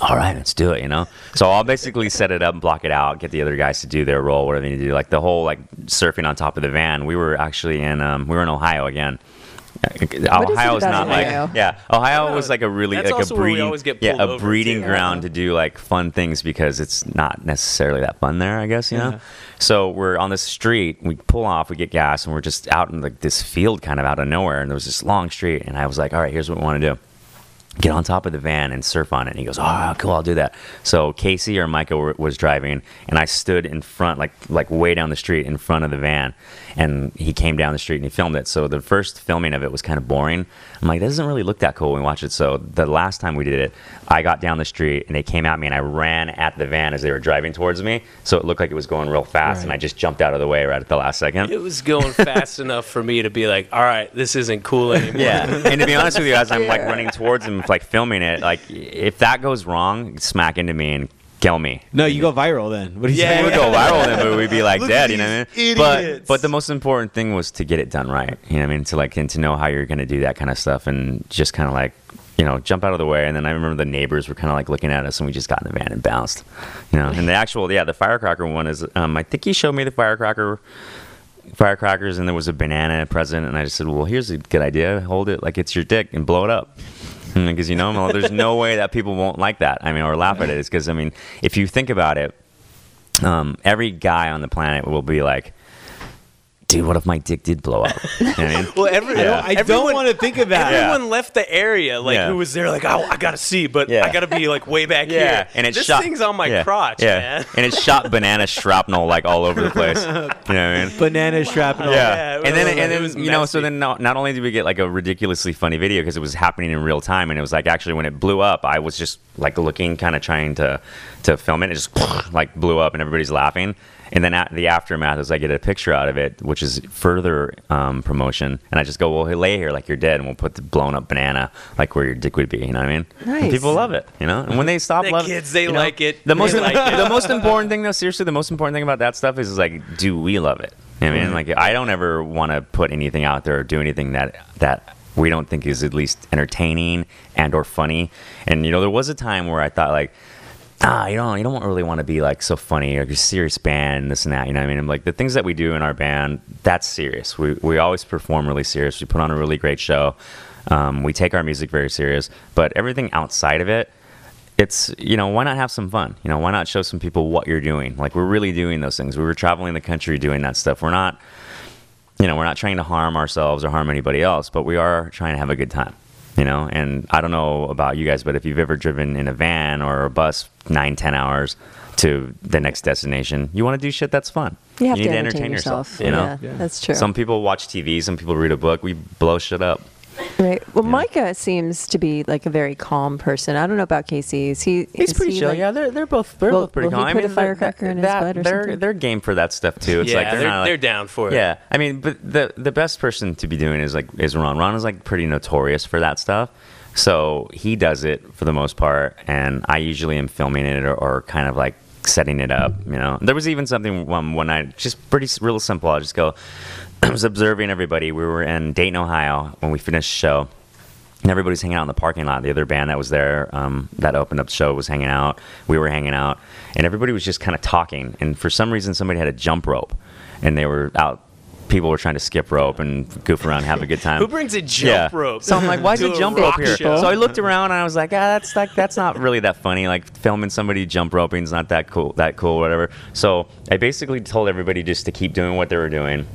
all right, let's do it. You know. So I'll basically set it up, and block it out, get the other guys to do their role, whatever they need to do. Like the whole like surfing on top of the van. We were actually in, um, we were in Ohio again. Ohio is about not Ohio? like yeah. Ohio No, was like a really that's like a also where we breeding always get yeah pulled a over, breeding too. ground to do like fun things because it's not necessarily that fun there. I guess you know. Uh-huh. So we're on the street. We pull off. We get gas, and we're just out in like this field, kind of out of nowhere. And there was this long street, and I was like, "All right, here's what we want to do." Get on top of the van and surf on it. And he goes, "Oh, cool, I'll do that." So Casey or Micah were, was driving, and I stood in front, like like way down the street in front of the van, and he came down the street and he filmed it. So the first filming of it was kind of boring. I'm like, "That doesn't really look that cool." when we watch it. So the last time we did it, I got down the street and they came at me, and I ran at the van as they were driving towards me. So it looked like it was going real fast, and I just jumped out of the way right at the last second. It was going fast enough for me to be like, all right, this isn't cool anymore. Yeah, and to be honest with you, as I'm like running towards him, like filming it, like if that goes wrong, smack into me and kill me. No, you go viral then. What do you Yeah, say? Would go viral then, but we'd be like Look dead. You know what I mean? But but the most important thing was to get it done right. You know what I mean? To like and to know how you're gonna do that kind of stuff and just kind of like. You know, jump out of the way, and then I remember the neighbors were kind of like looking at us, and we just got in the van and bounced. You know, and the actual, yeah, the firecracker one is. Um, I think he showed me the firecracker firecrackers and there was a banana present and i just said well here's a good idea hold it like it's your dick and blow it up because you know well, there's no way that people won't like that. I mean or laugh at it. Because i mean if you think about it um, every guy on the planet will be like dude, what if my dick did blow up? You know what I mean? Well, every, I don't, don't want to think of that. Everyone left the area, like Yeah. who was there, like, oh, I gotta see, but Yeah. I gotta be like way back here. and it this shot thing's on my yeah, crotch, yeah. man. and it shot banana shrapnel like all over the place. You know what I mean? Banana shrapnel. Yeah, it and then was- and it then was you know, so then not, not only did we get like a ridiculously funny video because it was happening in real time, and it was like actually when it blew up, I was just like looking, kind of trying to to film it. It just like blew up, and everybody's laughing. And then at the aftermath is I get a picture out of it, which is further um, promotion. And I just go, well, lay here like you're dead, and we'll put the blown up banana like where your dick would be. You know what I mean? And people love it. You know, and when they stop The loving, kids, they you know, like it. The most They like it. the most important thing though, seriously, the most important thing about that stuff is, is like, do we love it? You know what I mean, like I don't ever want to put anything out there or do anything that that we don't think is at least entertaining and or funny. And you know, there was a time where I thought like. Ah, you don't, you don't really want to be like so funny or just serious band, this and that. You know what I mean? I'm like the things that we do in our band, that's serious. We we always perform really serious. We put on a really great show. Um, we take our music very serious, but everything outside of it, it's you know why not have some fun you know why not show some people what you're doing like we're really doing those things we were traveling the country doing that stuff we're not you know we're not trying to harm ourselves or harm anybody else but we are trying to have a good time you know and i don't know about you guys but if you've ever driven in a van or a bus nine ten hours to the next destination you want to do shit that's fun You have need to to entertain, entertain yourself. yourself, you know? Yeah, Yeah. that's true. some people watch tv some people read a book we blow shit up right. Well, Micah seems to be like a very calm person. I don't know about Casey. Is he? He's is pretty he chill. like- yeah, they're they're both they're Will- both pretty will he calm. I put a mean, they're- firecracker in his that- butt or they're something? they're game for that stuff too. It's yeah, like they're, they're, not like, they're down for it. Yeah, I mean, but the the best person to be doing is like is Ron. Ron is like pretty notorious for that stuff. So he does it for the most part, and I usually am filming it or, or kind of like setting it up. You know, there was even something um, one night, just pretty real simple. I'll just go. I was observing everybody. We were in Dayton, Ohio, when we finished the show and everybody's hanging out in the parking lot. The other band that was there um, that opened up the show was hanging out. We were hanging out, and everybody was just kind of talking. And for some reason, somebody had a jump rope, and they were out. People were trying to skip rope and goof around, have a good time. Who brings a jump rope? So I'm like, why is to a a jump rope rock here? show? So I looked around and I was like, ah, that's like that's not really that funny. Like filming somebody jump roping is not that cool, that cool, whatever. So I basically told everybody just to keep doing what they were doing.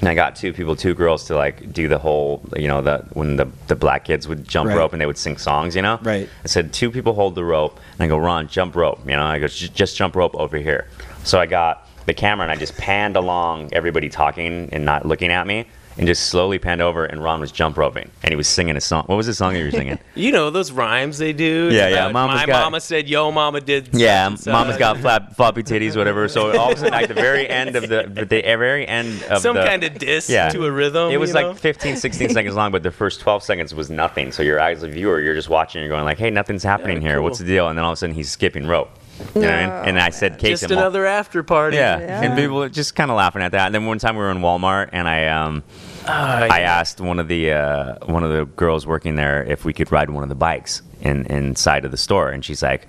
And I got two people, two girls, to like do the whole, you know, the when the the black kids would jump Right. rope and they would sing songs, you know. Right. I said two people hold the rope, and I go, Ron, jump rope. You know, I go, "J- just jump rope over here. So I got the camera and I just panned along everybody talking and not looking at me, and just slowly panned over, and Ron was jump roping, and he was singing a song. What was the song you were singing? You know those rhymes they do. Yeah, yeah, Mama's My got- mama said, "Yo, mama did." Yeah, such." Mama's got flap, floppy titties, whatever. So all of a sudden, at the very end of the, the very end of some the, kind of diss yeah. to a rhythm. It was like know? 15, 16 seconds long, but the first 12 seconds was nothing. So your eyes, as a viewer, you're just watching, you're going like, "Hey, nothing's happening Yeah, here. cool. What's the deal?" And then all of a sudden, he's skipping rope. You know what I? And I said, "Case just another after party. Yeah. Yeah. and people were just kind of laughing at that. And then one time we were in Walmart, and I um, Ah, I asked one of the uh, one of the girls working there if we could ride one of the bikes in inside of the store, and she's like.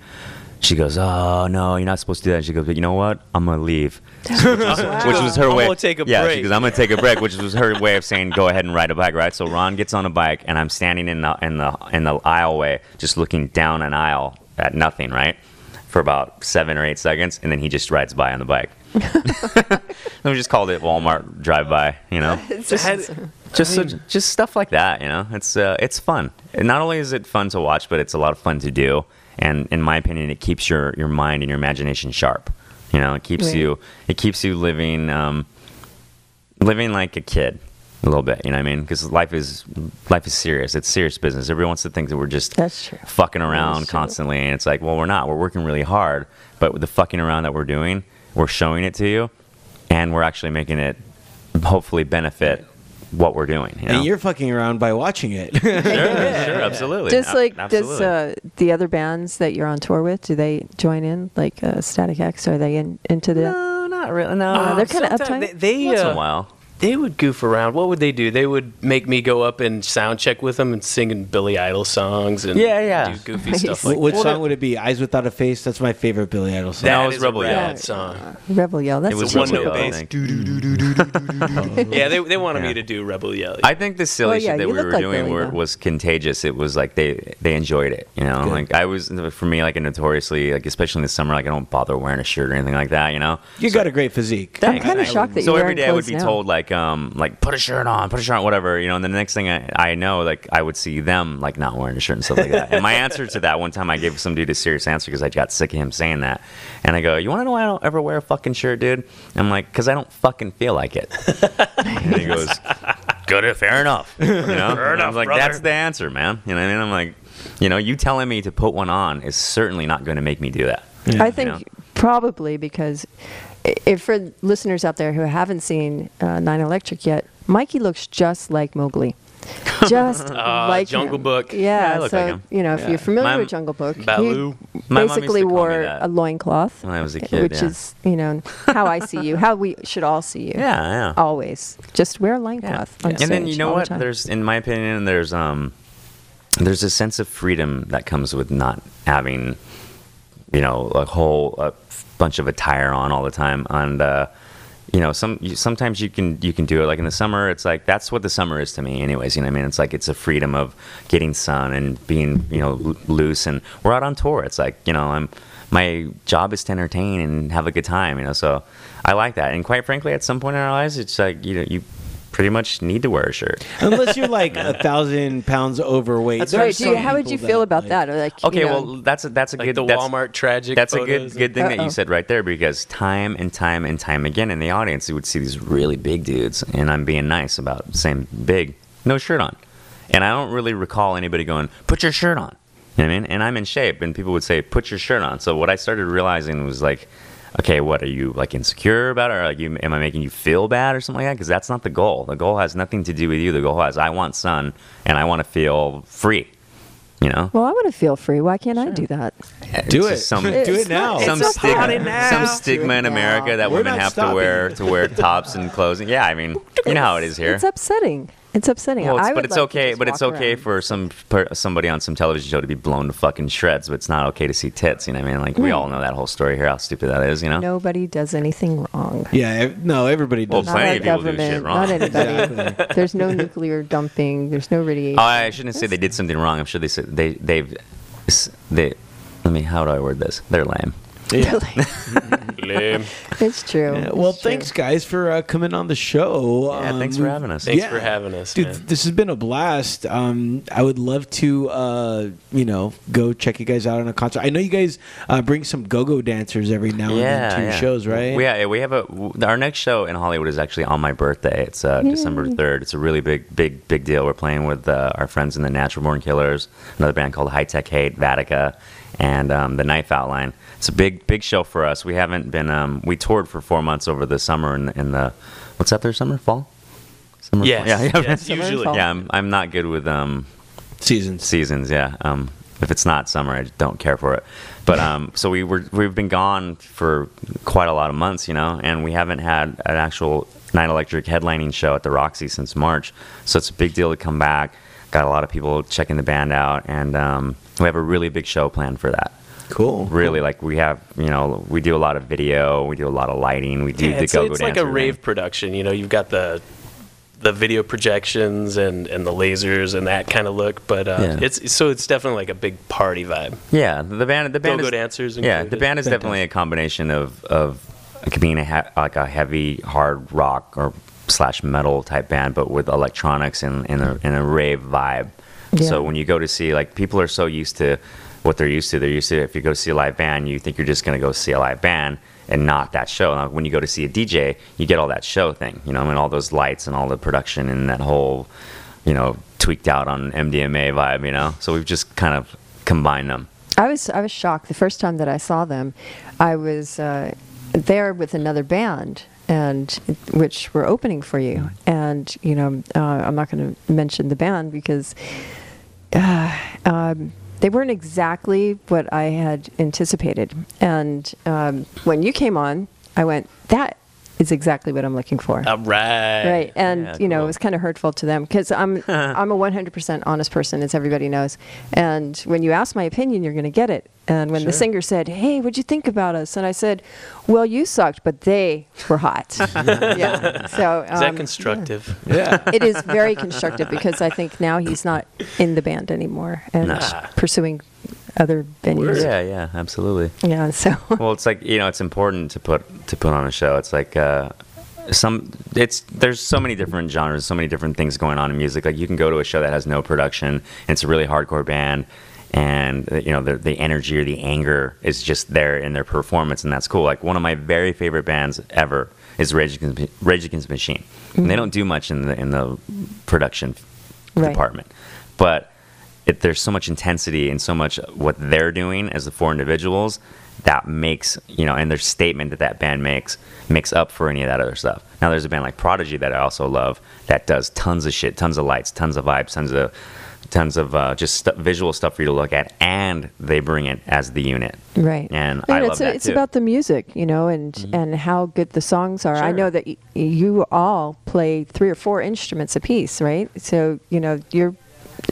She goes, oh no, you're not supposed to do that. And She goes, but you know what? I'm gonna leave, which was her I'm way. gonna take a yeah, break. she goes, I'm gonna take a break, which was her way of saying, go ahead and ride a bike, right? So Ron gets on a bike, and I'm standing in the in the in the aisleway, just looking down an aisle at nothing, right, for about seven or eight seconds, and then he just rides by on the bike. we just called it Walmart drive by, you know. Had- Just so, just stuff like that, you know. It's uh, it's fun. And not only is it fun to watch, but it's a lot of fun to do. And in my opinion, it keeps your, your mind and your imagination sharp. You know, it keeps Right. you it keeps you living um, living like a kid a little bit. You know what I mean? Because life is life is serious. It's serious business. Everyone wants to think that we're just That's true. fucking around That's true. constantly, and it's like, well, we're not. We're working really hard, but with the fucking around that we're doing, we're showing it to you, and we're actually making it hopefully benefit what we're doing. You know? And you're fucking around by watching it. sure, sure, absolutely. Just Ab- like does absolutely. uh, the other bands that you're on tour with, do they join in? Like uh, Static X, are they in, into the? no, not really. No, Uh, they're kinda Sometimes uptight. They, they, once in uh, a while. They would goof around. What would they do? They would make me go up and sound check with them and singing Billy Idol songs and Yeah, yeah. do goofy Nice. stuff like what Well, song would it be? Eyes Without a Face. That's my favorite Billy Idol song. That That was Rebel Yell. rad song. Uh, Rebel Yell. That's It was a one good Rebel note Yell, one. I bass. think. Yeah, they, they wanted Yeah. me to do Rebel Yell. I think the silly Well, yeah, shit that we were like doing were, was contagious. It was like they they enjoyed it. You know, Good. like I was for me like a notoriously like especially in the summer like I don't bother wearing a shirt or anything like that. You know, You got a great physique. I'm kinda shocked that you're every wearing day I would be told like like um like put a shirt on, put a shirt on, whatever, you know. And the next thing I, I know, like I would see them like not wearing a shirt and stuff like that. and my answer to that one time, I gave some dude a serious answer because I got sick of him saying that. And I go, you want to know why I don't ever wear a fucking shirt, dude? I'm like, because I don't fucking feel like it. and he goes, good, fair enough. You know, fair enough, I was like, brother. that's the answer, man. You know what I mean? I'm like, you know, you telling me to put one on is certainly not going to make me do that. I think know? probably because i- if for listeners out there who haven't seen uh, Nine Electric yet, Mikey looks just like Mowgli. Just like Jungle him. Book. Yeah, Yeah, so like you know if Yeah. you're familiar My- with Jungle Book, Baloo. he basically to call me wore a loincloth, When I was a kid, which yeah. is you know how I see you, how we should all see you. Yeah, yeah. Always, just wear a Yeah. loincloth. on And then you know all the what? There's, in my opinion, there's um, there's a sense of freedom that comes with not having, you know, a whole a bunch of attire on all the time. And uh, you know, some sometimes you can you can do it. Like in the summer, it's like that's what the summer is to me, anyways. You know I mean? It's like it's a freedom of getting sun and being you know loose. And we're out on tour. It's like you know I'm. My job is to entertain and have a good time, you know. So I like that. And quite frankly, at some point in our lives, it's like you know you pretty much need to wear a shirt. Unless you're like a thousand pounds overweight. That's right. Do you, how would you feel about like- that? Or like, you Okay, know, well that's a, that's a Like good the that's, Walmart tragic. That's a good good thing that Uh-oh. you said right there because time and time and time again in the audience you would see these really big dudes and I'm being nice about saying big, no shirt on, and I don't really recall anybody going put your shirt on. You know what I mean? And I'm in shape, and people would say put your shirt on. So what I started realizing was like. Okay, what are you like insecure about, or like you, am I making you feel bad or something like that? Because that's not the goal. The goal has nothing to do with you. The goal has I want sun and I want to feel free. You know, well, I want to feel free. Why can't I do that? Do It's it. Some, do it now. some It's stigma, now. some stigma in. America that We're women not have to wear to wear tops and clothing. Yeah, I mean, you know how it is here. It's upsetting. It's upsetting. Well, it's, I but it's okay. But it's okay around. for some per, somebody on some television show to be blown to fucking shreds. But it's not okay to see tits. You know what I mean? Like we hmm. all know that whole story here. How stupid that is. You know? Nobody does anything wrong. Yeah, no, everybody does. Not plenty our of people do government. shit wrong. Not anybody. Exactly. There's no nuclear dumping. There's no radiation. Oh, I shouldn't say they did something wrong. I'm sure they said they they've they. Let me. How do I word this? They're lame. Yeah. Lame. it's true. Yeah, well, It's true. thanks guys for uh, coming on the show. Yeah, thanks for having us. Thanks for having us, dude. man. This has been a blast. Um, I would love to, uh, you know, go check you guys out on a concert. I know you guys uh, bring some go-go dancers every now and then to your shows, right? We, yeah, we have a. our next show in Hollywood is actually on my birthday. It's uh, December third. It's a really big, big, big deal. We're playing with uh, our friends in the Natural Born Killers, another band called High Tech Hate, Vatica, and um, the Knife Outline. It's a big, big show for us. We haven't been. Um, we toured for four months over the summer in, in the what's that there? Summer, fall, summer. Yes, fall? Yeah, yeah. yes, Summer usually. fall. Yeah, I'm, I'm not good with um, Seasons. seasons. Yeah. Um, if it's not summer, I don't care for it. But um, so we were we've been gone for quite a lot of months, you know, and we haven't had an actual Nine Electric headlining show at the Roxy since March. So it's a big deal to come back. Got a lot of people checking the band out, and um, we have a really big show planned for that. Cool. Really, like we have, you know, we do a lot of video, we do a lot of lighting, we do Yeah, the it's, go-go it's like a dancer thing. rave production. You know, you've got the the video projections and, and the lasers and that kind of look, but uh, Yeah. it's so it's definitely like a big party vibe. Yeah, the band, the band Go-go is, dancers Yeah, the band is definitely a combination of of it being a he- like a heavy hard rock or slash metal type band, but with electronics and in a in a rave vibe. Yeah. So when you go to see like people are so used to what they're used to. They're used to if you go see a live band, you think you're just gonna go see a live band and not that show. Now, when you go to see a DJ, you get all that show thing, you know, I mean, all those lights and all the production and that whole, you know, tweaked out on MDMA vibe, you know. So we've just kind of combined them. I was I was shocked the first time that I saw them. I was uh, there with another band, and which were opening for you. And you know, uh, I'm not going to mention the band because uh, um, they weren't exactly what I had anticipated. And um, when you came on, I went, "That is exactly what I'm looking for." All right. Right, and Yeah, you know cool. it was kind of hurtful to them because I'm I'm a 100% honest person, as everybody knows. And when you ask my opinion, you're going to get it. And when the singer said, "Hey, what'd you think about us?" and I said, "Well, you sucked, but they were hot." yeah. So Is that um, constructive? Yeah. it is very constructive because I think now he's not in the band anymore and Nah. pursuing other venues. Yeah, yeah, absolutely. Yeah. So well, it's like you know, it's important to put to put on a show. It's like uh, some it's there's so many different genres, so many different things going on in music. Like you can go to a show that has no production, and it's a really hardcore band, and you know the the energy or the anger is just there in their performance, and that's cool. Like one of my very favorite bands ever is Rage Against, Rage Against Machine. And they don't do much in the in the production Right. department, but it, there's so much intensity and so much what they're doing as the four individuals that makes you know and their statement that that band makes makes up for any of that other stuff now there's a band like prodigy that i also love that does tons of shit tons of lights tons of vibes tons of tons of uh, just stu visual stuff for you to look at and they bring it as the unit Right. and love it's, that it's too. Mm-hmm. about the music, you know, and and how good the songs are. I know that y- you all play three or four instruments a piece right? So you know you're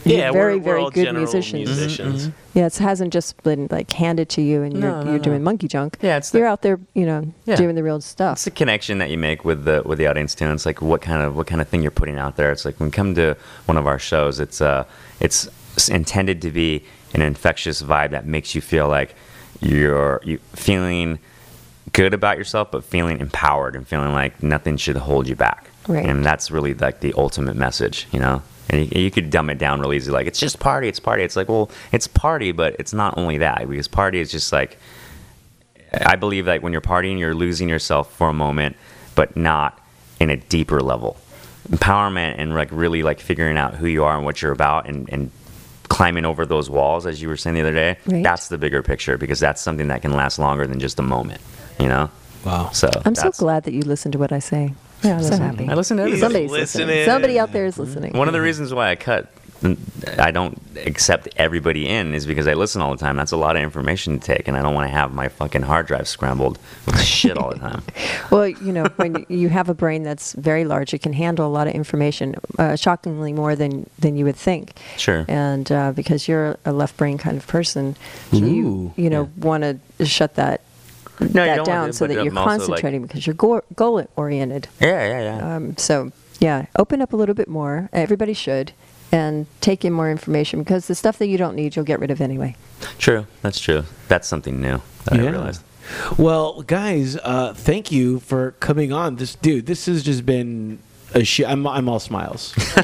Yeah, very we're, we're very all good general musicians. musicians. Yeah, it hasn't just been like handed to you and you're No, no, you're no. doing monkey junk. Yeah, it's the- you're out there, you know, Yeah. doing the real stuff. It's stuff. the connection that you make with the with the audience too. And it's like what kind of what kind of thing you're putting out there. It's like when you come to one of our shows, it's uh it's intended to be an infectious vibe that makes you feel like you're you feeling good about yourself, but feeling empowered and feeling like nothing should hold you back. Right. And that's really like the ultimate message, you know. And you, you could dumb it down real easy, like it's just party, it's party. It's like, well, it's party, but it's not only that because party is just like I believe that when you're partying, you're losing yourself for a moment, but not in a deeper level. Empowerment and like really like figuring out who you are and what you're about and, and climbing over those walls, as you were saying the other day, Right. that's the bigger picture because that's something that can last longer than just a moment, you know? Wow. So I'm so glad that you listen to what I say. Yeah, I'm so happy. I listen to everything. Somebody's listening. listening. Somebody out there is listening. One of the reasons why I cut, I don't accept everybody in is because I listen all the time. That's a lot of information to take, and I don't want to have my fucking hard drive scrambled with shit all the time. Well, you know, when you have a brain that's very large, it can handle a lot of information, uh, shockingly more than, than you would think. Sure. And uh, because you're a left brain kind of person, Ooh. you you know want to shut that No, that down so that you're I'm like- concentrating because you're go- goal oriented. Yeah, yeah, yeah. Um, so yeah, open up a little bit more. Everybody should. And take in more information because the stuff that you don't need, you'll get rid of anyway. True. That's true. That's something new that I realized. Well, guys, uh, thank you for coming on. This dude, this has just been a shit. I'm, I'm all smiles. Yay!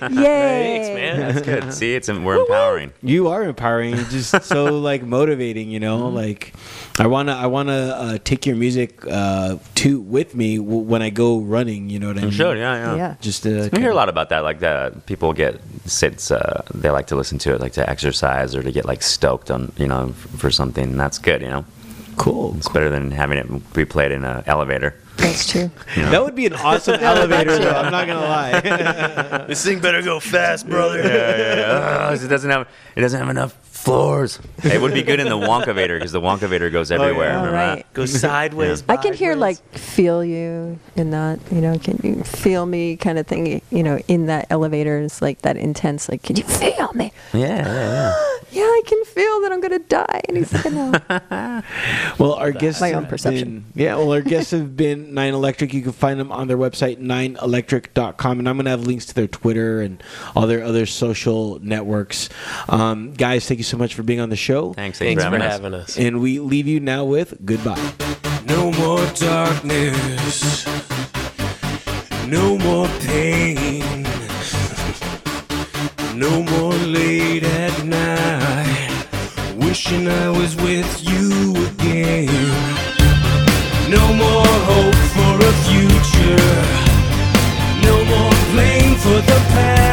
Thanks, man. That's good. See, it's we're empowering. you are empowering. You're just so like motivating. You know, like I wanna I wanna uh, take your music uh, to with me w- when I go running. You know what I mean? Sure. yeah, yeah. Yeah. Just to We hear a lot about that. Like that, people get sits. Uh, they like to listen to it, like to exercise or to get like stoked on, you know, f- for something. And that's good, you know. Cool. It's better than having it be played in an elevator. That's true. That would be an awesome elevator, though. I'm not gonna lie. This thing better go fast, brother. Yeah, yeah, Oh, it doesn't have. It doesn't have enough floors. It would be good in the Wonkavator because the Wonkavator goes oh, everywhere. All remember that? right. Go sideways. I can hear like feel you in that, you know, can you feel me kind of thing, you know, in that elevator. It's like that intense, like, can you feel me? Yeah, yeah, yeah. Yeah, I can feel that I'm going to die any second now. Well, our guests My own perception. been- yeah, well, our guests have been Nine Electric. You can find them on their website, nineelectric.com. And I'm going to have links to their Twitter and all their other social networks. Um, guys, thank you so much for being on the show. Thanks, Thanks for for having us. having us. And we leave you now with goodbye. No more darkness. No more pain. No more late at night. Wishing I was with you again. No more hope for a future. No more blame for the past.